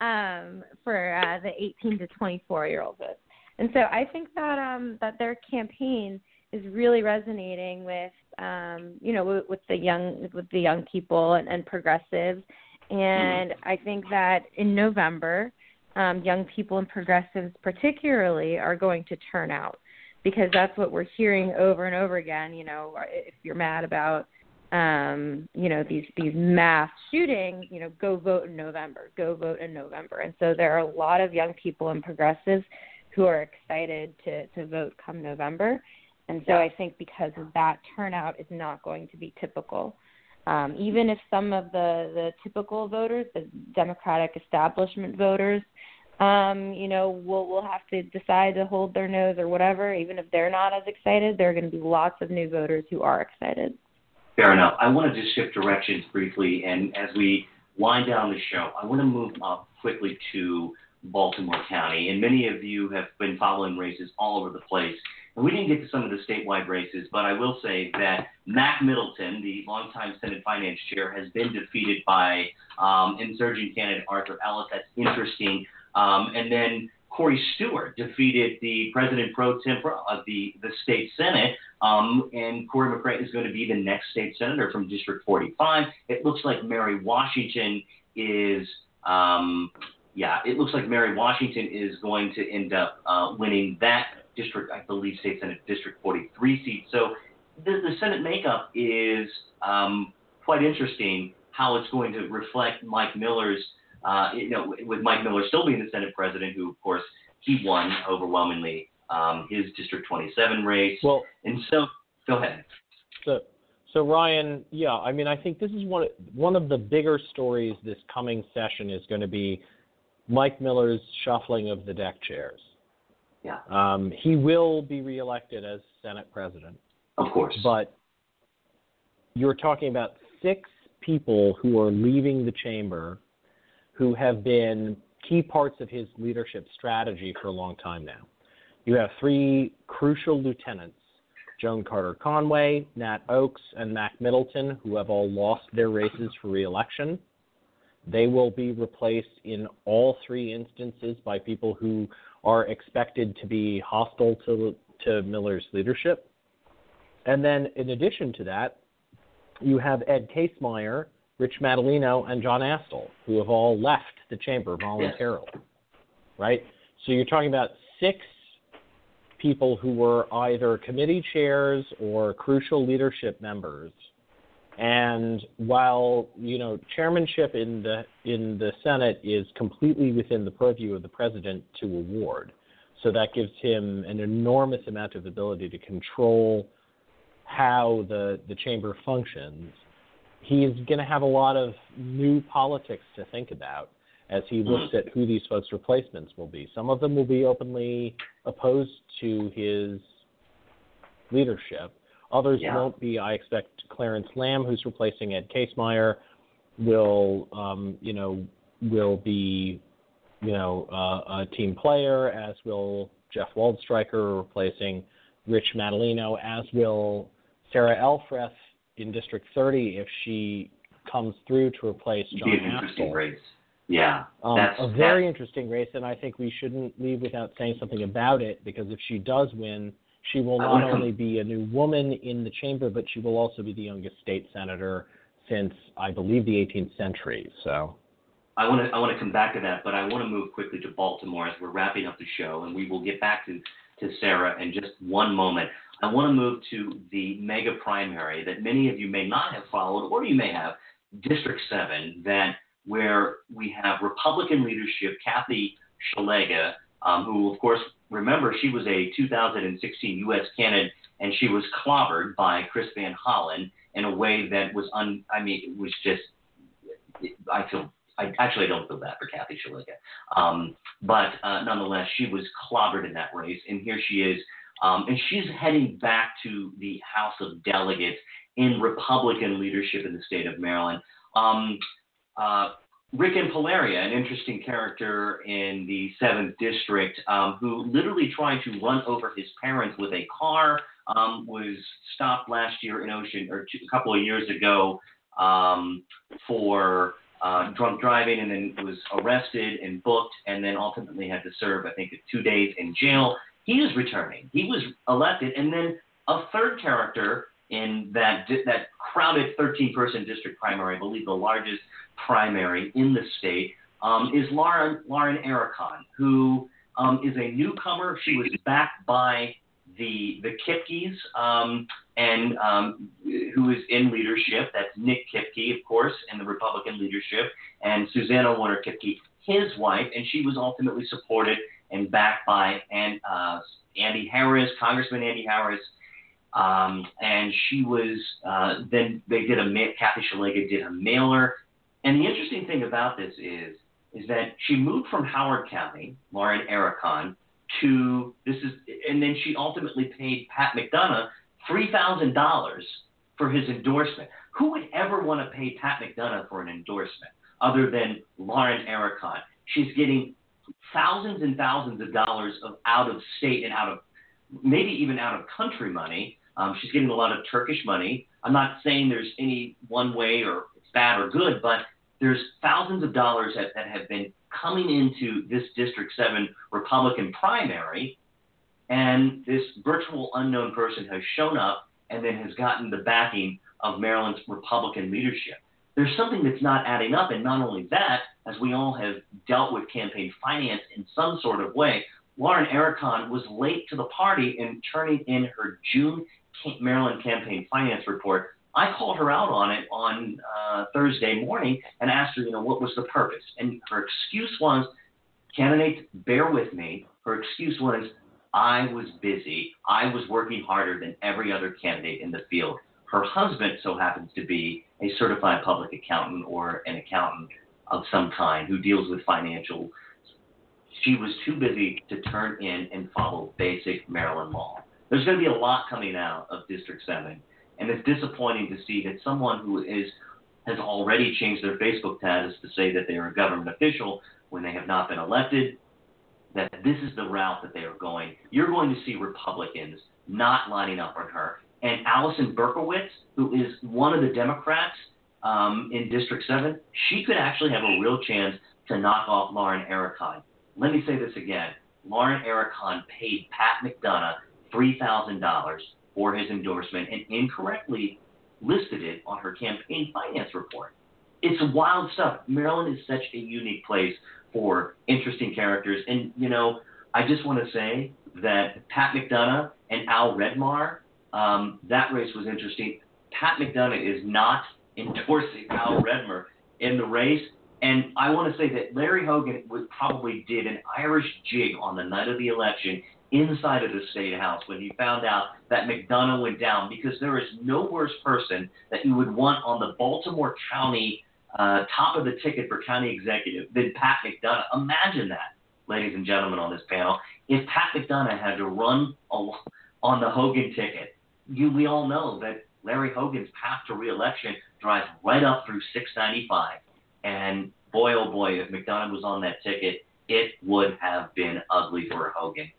um, for uh, the eighteen to twenty-four year old vote. And so I think that um, that their campaign is really resonating with um, you know with, with the young with the young people and, and progressives. And mm-hmm. I think that in November um, young people and progressives particularly are going to turn out because that's what we're hearing over and over again. You know, if you're mad about um, you know these these mass shootings, you know, go vote in November, go vote in November. And so there are a lot of young people and progressives who are excited to to vote come November. And so I think because of that turnout is not going to be typical. Um, even if some of the, the typical voters, the Democratic establishment voters, um, you know, will will have to decide to hold their nose or whatever. Even if they're not as excited, there are going to be lots of new voters who are excited. Fair enough. I want to just shift directions briefly, and as we wind down the show, I want to move up quickly to Baltimore County. And many of you have been following races all over the place. And we didn't get to some of the statewide races, but I will say that Mac Middleton, the longtime Senate Finance Chair, has been defeated by um, insurgent candidate Arthur Ellis. That's interesting. Um, and then Corey Stewart defeated the president pro tempore of the, the state senate, um, and Cory McCray is going to be the next state senator from District 45. It looks like Mary Washington is, um, yeah, it looks like Mary Washington is going to end up uh, winning that district, I believe, state senate district 43 seat. So the, the Senate makeup is um, quite interesting. How it's going to reflect Mike Miller's uh, you know, with Mike Miller still being the Senate president, who of course he won overwhelmingly um, his District 27 race. Well, and so go ahead. So, so Ryan, yeah, I mean, I think this is one one of the bigger stories this coming session is going to be Mike Miller's shuffling of the deck chairs. Yeah. Um, he will be reelected as Senate president. Of course. But you're talking about six people who are leaving the chamber who have been key parts of his leadership strategy for a long time now. You have three crucial lieutenants Joan Carter Conway, Nat Oaks, and Mac Middleton, who have all lost their races for reelection. They will be replaced in all three instances by people who are expected to be hostile to, to Miller's leadership. And then, in addition to that, you have Ed Kasemeyer, Rich Madaleno, and John Astle, who have all left the chamber voluntarily. Yes. Right? So you're talking about six people who were either committee chairs or crucial leadership members. And while you know chairmanship in the in the Senate is completely within the purview of the president to award, so that gives him an enormous amount of ability to control how the the chamber functions he's going to have a lot of new politics to think about as he looks mm. at who these folks' replacements will be. Some of them will be openly opposed to his leadership. Others yeah. won't be. I expect Clarence Lam, who's replacing Ed Kasemeyer, will um, you know will be you know uh, a team player, as will Jeff Waldstreicher replacing Rich Madaleno, as will Sarah Elfreth in District 30 if she comes through to replace John Be an interesting race. Yeah, um, that's a very interesting race, and I think we shouldn't leave without saying something about it because if she does win, she will not only be a new woman in the chamber, but she will also be the youngest state senator since I believe the 18th century. So. I want to I want to come back to that, but I want to move quickly to Baltimore as we're wrapping up the show, and we will get back to to Sarah in just one moment. I want to move to the mega primary that many of you may not have followed, or you may have, District 7, that where we have Republican leadership, Kathy Szeliga, um, who, of course, remember, she was a 2016 U.S. candidate, and she was clobbered by Chris Van Hollen in a way that was un. I mean, it was just. I feel. I actually don't feel bad for Kathy Szeliga, um, but uh, nonetheless, she was clobbered in that race, and here she is um, and she's heading back to the House of Delegates in Republican leadership in the state of Maryland. Um, uh, Rick an interesting character in the 7th District, um, who literally tried to run over his parents with a car, um, was stopped last year in Ocean, or two, a couple of years ago, um, for uh, drunk driving and then was arrested and booked and then ultimately had to serve, I think, two days in jail. He is returning. He was elected, and then a third character in that that crowded 13-person district primary, I believe the largest primary in the state, um, is Lauren Lauren Arikan, who um, is a newcomer. She was backed by the the Kipkes, um, and um, who is in leadership. That's Nic Kipke, of course, in the Republican leadership, and Susanna Warner Kipke, his wife, and she was ultimately supported and backed by and, uh, Andy Harris, Congressman Andy Harris. Um, and she was uh, then they did a Kathy Szeliga did a mailer, and the interesting thing about this is is that she moved from Howard County, Lauren Arikan, to this is, and then she ultimately paid Pat McDonough three thousand dollars for his endorsement. Who would ever want to pay Pat McDonough for an endorsement other than Lauren Arikan? She's getting thousands and thousands of dollars of out of state and out of maybe even out of country money. Um, she's getting a lot of Turkish money. I'm not saying there's any one way or it's bad or good, but there's thousands of dollars that, that have been coming into this District 7 Republican primary, and this virtual unknown person has shown up and then has gotten the backing of Maryland's Republican leadership. There's something that's not adding up, and not only that, as we all have dealt with campaign finance in some sort of way, Lauren Arikan was late to the party in turning in her June Maryland campaign finance report. I called her out on it on uh, Thursday morning and asked her, you know, what was the purpose? And her excuse was, candidates, bear with me. Her excuse was, I was busy. I was working harder than every other candidate in the field. Her husband so happens to be a certified public accountant or an accountant of some kind who deals with financial. She was too busy to turn in and follow basic Maryland law. There's going to be a lot coming out of District 7, and it's disappointing to see that someone who is has already changed their Facebook status to say that they are a government official when they have not been elected, that this is the route that they are going. You're going to see Republicans not lining up on her. And Alison Berkowitz, who is one of the Democrats um, in District 7, she could actually have a real chance to knock off Lauren Arikan. Let me say this again. Lauren Arikan paid Pat McDonough $3,000 for his endorsement and incorrectly listed it on her campaign finance report. It's wild stuff. Maryland is such a unique place for interesting characters. And, you know, I just want to say that Pat McDonough and Al Redmer, um, that race was interesting. Pat McDonough is not endorsing Al Redmer in the race. And I want to say that Larry Hogan was, probably did an Irish jig on the night of the election inside of the state house when he found out that McDonough went down because there is no worse person that you would want on the Baltimore County uh, top of the ticket for county executive than Pat McDonough. Imagine that, ladies and gentlemen, on this panel. If Pat McDonough had to run on the Hogan ticket, you, we all know that Larry Hogan's path to reelection drives right up through 695. And boy, oh boy, if McDonough was on that ticket, it would have been ugly for Hogan.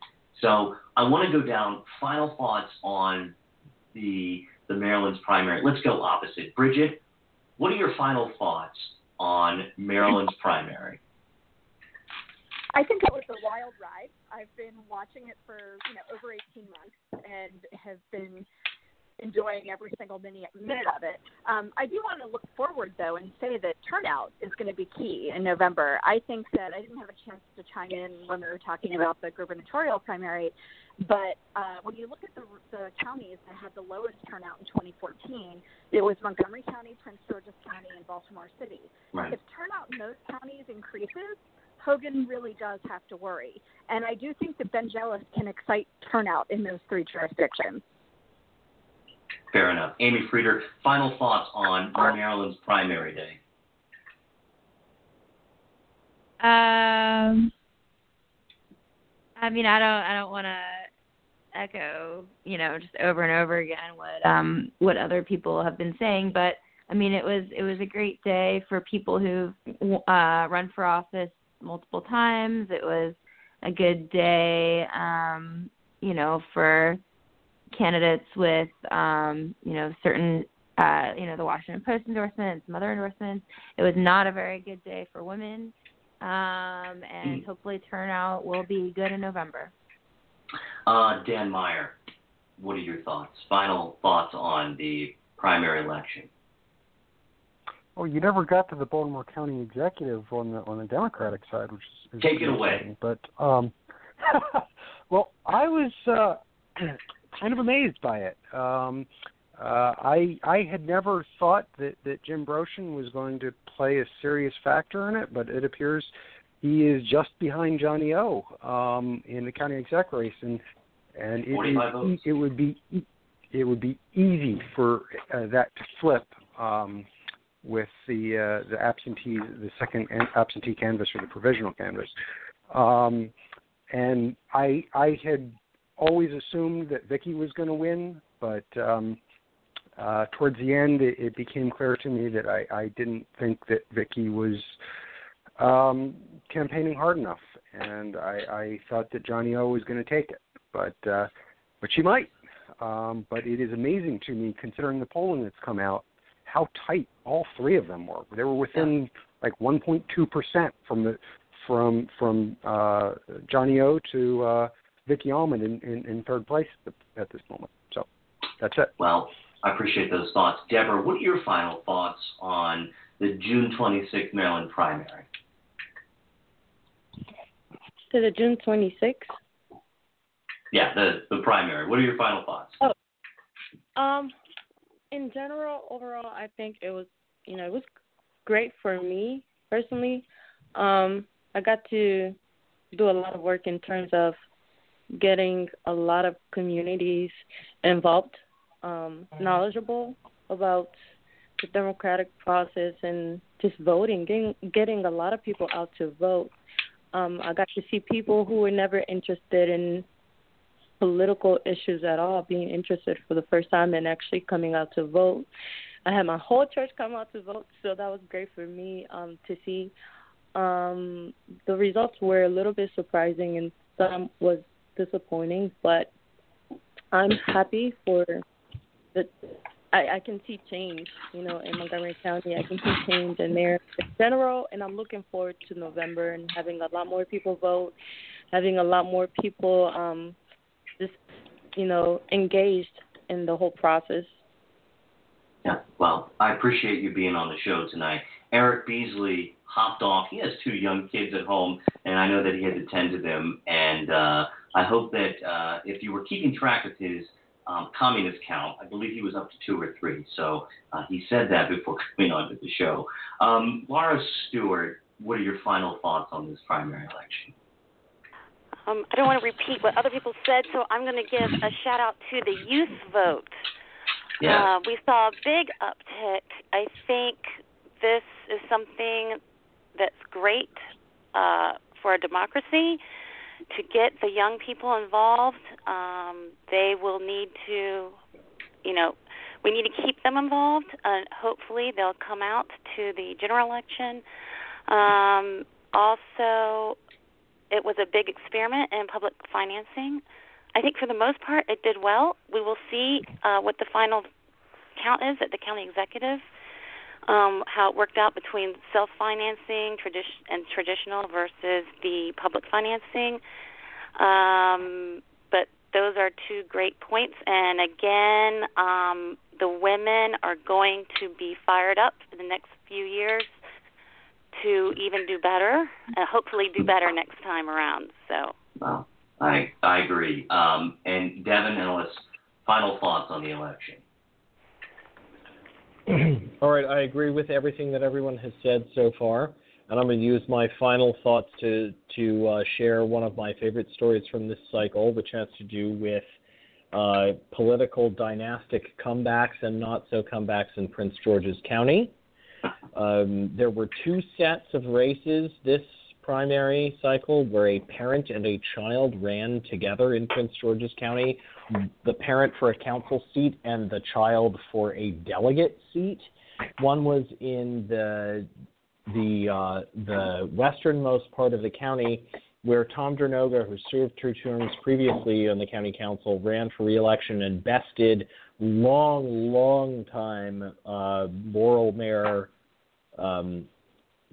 So I want to go down final thoughts on the the Maryland's primary. Let's go opposite. Brigid, what are your final thoughts on Maryland's primary? I think it was a wild ride. I've been watching it for you know over 18 months and have been enjoying every single minute, minute of it. Um, I do want to look forward, though, and say that turnout is going to be key in November. I think that I didn't have a chance to chime in when we were talking about the gubernatorial primary, but uh, when you look at the, the counties that had the lowest turnout in 2014, it was Montgomery County, Prince George's County, and Baltimore City. Right. If turnout in those counties increases, Hogan really does have to worry. And I do think that Ben Jealous can excite turnout in those three jurisdictions. Fair enough. Amy Frieder, final thoughts on Maryland's primary day. Um, I mean, I don't, I don't want to echo, you know, just over and over again what um what other people have been saying, but I mean, it was it was a great day for people who've uh, run for office multiple times. It was a good day, um, you know, for candidates with um, you know certain uh, you know the Washington Post endorsements, some other endorsements. It was not a very good day for women, um, and mm. hopefully turnout will be good in November. Uh, Dan Meyer, what are your thoughts? Final thoughts on the primary election? Well, you never got to the Baltimore County executive on the on the Democratic side, which is, is take it away. But um, well, I was uh, kind of amazed by it. Um, uh, I I had never thought that that Jim Brochin was going to play a serious factor in it, but it appears he is just behind Johnny O um, in the county exec race, and and it, it would be it would be easy for uh, that to flip um, with the uh, the absentee the second absentee canvas or the provisional canvas. Um, and I I had always assumed that Vicki was going to win, but um, uh, towards the end, it, it became clear to me that I, I didn't think that Vicki was um, campaigning hard enough, and I, I thought that Johnny O was going to take it, but uh, but she might. Um, but it is amazing to me, considering the polling that's come out, how tight all three of them were. They were within like 1.2 percent from the from from uh, Johnny O to uh, Vicki Almond in, in, in third place at this moment. So that's it. Well, I appreciate those thoughts. Debora, what are your final thoughts on the June 26th Maryland primary? To the June 26th? Yeah, the, the primary. What are your final thoughts? Oh, um, in general, overall, I think it was, you know, it was great for me personally. Um, I got to do a lot of work in terms of getting a lot of communities involved, um, knowledgeable about the democratic process and just voting, getting getting a lot of people out to vote. Um, I got to see people who were never interested in political issues at all being interested for the first time and actually coming out to vote. I had my whole church come out to vote, so that was great for me um, to see. Um, the results were a little bit surprising and some was disappointing, but I'm happy for the. I, I can see change, you know, in Montgomery County. I can see change in there in general, and I'm looking forward to November and having a lot more people vote, having a lot more people um, just, you know, engaged in the whole process. Yeah, well, I appreciate you being on the show tonight. Eric Beasley hopped off. He has two young kids at home, and I know that he had to tend to them. And uh, I hope that uh, if you were keeping track of his um, communist count, I believe he was up to two or three. So uh, he said that before coming on to the show. Um, Laura Stewart, what are your final thoughts on this primary election? Um, I don't want to repeat what other people said, so I'm going to give a shout out to the youth vote. Yeah. Uh, we saw a big uptick. I think this is something that's great uh, for a democracy to get the young people involved. Um, they will need to, you know, we need to keep them involved. and hopefully, they'll come out to the general election. Um, also, it was a big experiment in public financing. I think for the most part it did well. We will see uh, what the final count is at the county executive, um, how it worked out between self-financing tradi- and traditional versus the public financing. Um, but those are two great points. And again, um, the women are going to be fired up in the next few years to even do better, and hopefully do better next time around. So. Well, I I agree. Um, and Devin Ellis, final thoughts on the election. All right, I agree with everything that everyone has said so far, and I'm going to use my final thoughts to to uh, share one of my favorite stories from this cycle, which has to do with uh, political dynastic comebacks and not so comebacks in Prince George's County. Um, there were two sets of races this primary cycle where a parent and a child ran together in Prince George's County, the parent for a council seat and the child for a delegate seat. One was in the the uh, the westernmost part of the county, where Tom Dernoga, who served two terms previously on the county council, ran for reelection and bested long, long time uh, Laurel Mayor um,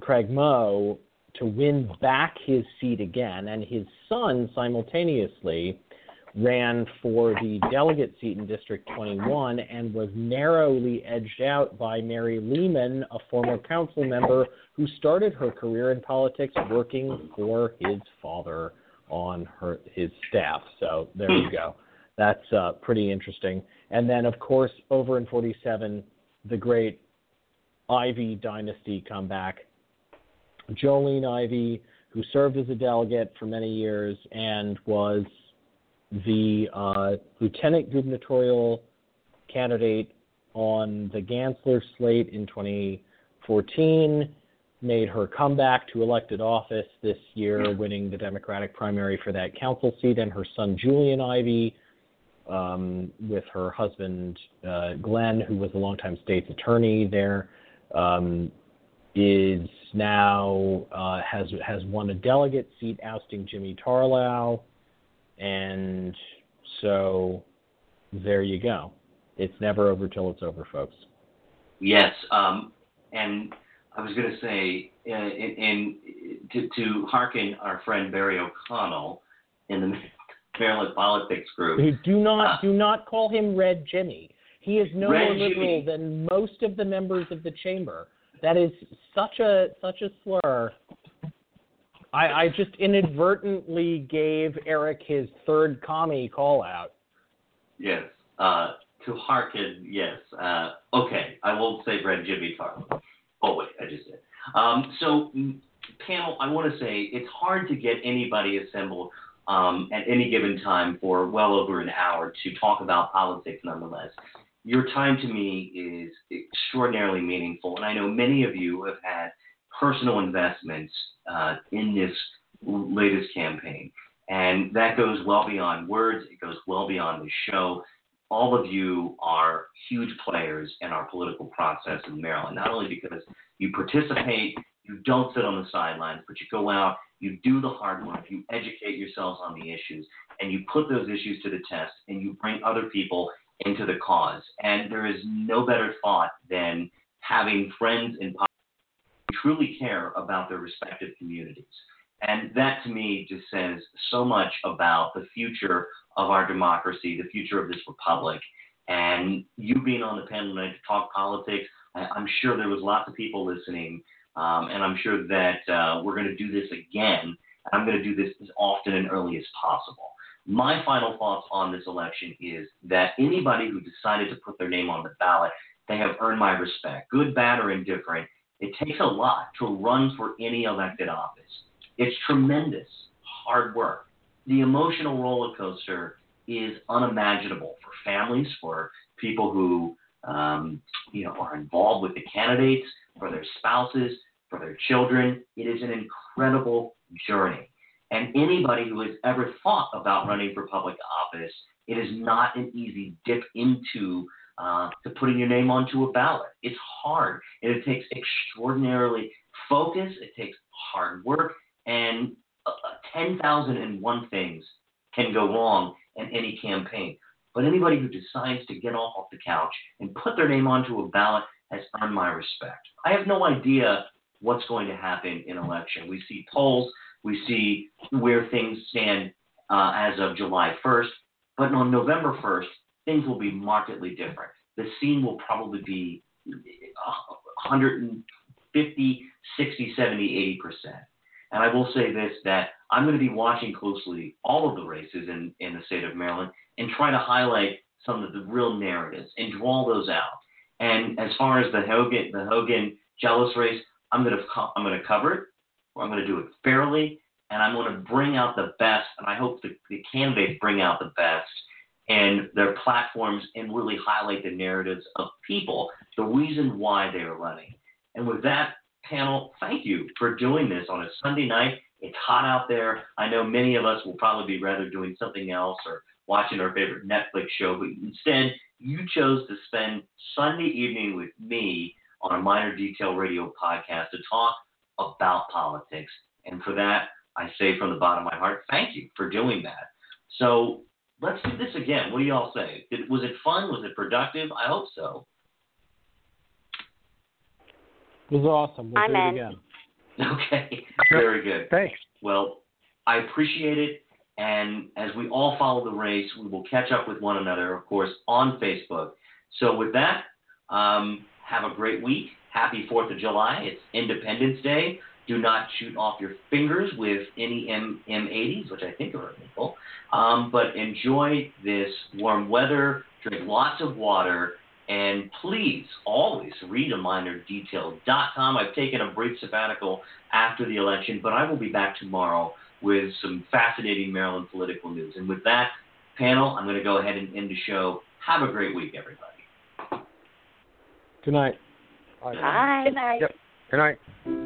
Craig Moe to win back his seat again, and his son simultaneously ran for the delegate seat in District 21 and was narrowly edged out by Mary Lehman, a former council member who started her career in politics working for his father on her his staff. So there you go. That's uh, pretty interesting. And then, of course, over in 47, the great Ivey dynasty comeback. Jolene Ivey, who served as a delegate for many years and was the uh, lieutenant gubernatorial candidate on the Gansler slate in 2014, made her comeback to elected office this year, winning the Democratic primary for that council seat, and her son Julian Ivey. um, with her husband uh, Glenn, who was a longtime state's attorney there, um, is now uh, has has won a delegate seat, ousting Jimmy Tarlau, and so there you go. It's never over till it's over, folks. Yes, um, and I was going to say, uh, in, in to, to hearken our friend Barry O'Connell in the Maryland politics group. Do not do not call him Red Jimmy. He is no Red more liberal than most of the members of the chamber. That is such a such a slur. I, I just inadvertently gave Eric his third commie call out. Yes. Uh, to hearken, yes. Uh, okay, I won't say Red Jimmy Tarlin. Oh wait, I just did. Um, so, mm, panel, I want to say it's hard to get anybody assembled um, at any given time for well over an hour to talk about politics. Nonetheless, your time to me is extraordinarily meaningful, and I know many of you have had personal investments uh, in this latest campaign. And that goes well beyond words, it goes well beyond the show. All of you are huge players in our political process in Maryland, not only because you participate, you don't sit on the sidelines, but you go out, you do the hard work, you educate yourselves on the issues, and you put those issues to the test, and you bring other people into the cause. And there is no better thought than having friends in politics who truly care about their respective communities. And that to me just says so much about the future of our democracy, the future of this republic. And you being on the panel tonight to talk politics, I'm sure there was lots of people listening. Um, and I'm sure that uh, we're going to do this again. I'm going to do this as often and early as possible. My final thoughts on this election is that anybody who decided to put their name on the ballot, they have earned my respect, good, bad, or indifferent. It takes a lot to run for any elected office. It's tremendous hard work. The emotional roller coaster is unimaginable for families, for people who um, you know are involved with the candidates, for their spouses, for their children. It is an incredible journey. And anybody who has ever thought about running for public office, it is not an easy dip into uh, to putting your name onto a ballot. It's hard, and it takes extraordinarily focus. It takes hard work, and uh, 10,001 things can go wrong in any campaign. But anybody who decides to get off the couch and put their name onto a ballot has earned my respect. I have no idea what's going to happen in election. We see polls, we see where things stand uh, as of July 1st, but on November 1st, things will be markedly different. The scene will probably be 150, 60, 70, 80 percent. And I will say this that I'm going to be watching closely all of the races in, in the state of Maryland and try to highlight some of the real narratives and draw those out. And as far as the Hogan the Hogan Jealous race, I'm going to I'm going to cover it. I'm going to do it fairly, and I'm going to bring out the best. And I hope the, the candidates bring out the best and their platforms and really highlight the narratives of people, the reason why they are running. And with that, panel, thank you for doing this on a Sunday night. It's hot out there. I know many of us will probably be rather doing something else or watching our favorite Netflix show, but instead, you chose to spend Sunday evening with me on a Miner detail radio podcast to talk about politics. And for that, I say from the bottom of my heart, thank you for doing that. So let's do this again. What do y'all say? Did, was it fun? Was it productive? I hope so. It was awesome. We'll I'm do it in. again. Okay, very good. Thanks. Well, I appreciate it. And as we all follow the race, we will catch up with one another, of course, on Facebook. So, with that, um, have a great week. Happy 4th of July. It's Independence Day. Do not shoot off your fingers with any M- M80s, which I think are illegal. Um, but enjoy this warm weather, drink lots of water, and please always read a Miner detail.com. I've taken a brief sabbatical after the election, but I will be back tomorrow with some fascinating Maryland political news. And with that, panel, I'm going to go ahead and end the show. Have a great week, everybody. Good night. Bye. Good night. Yep. Good night.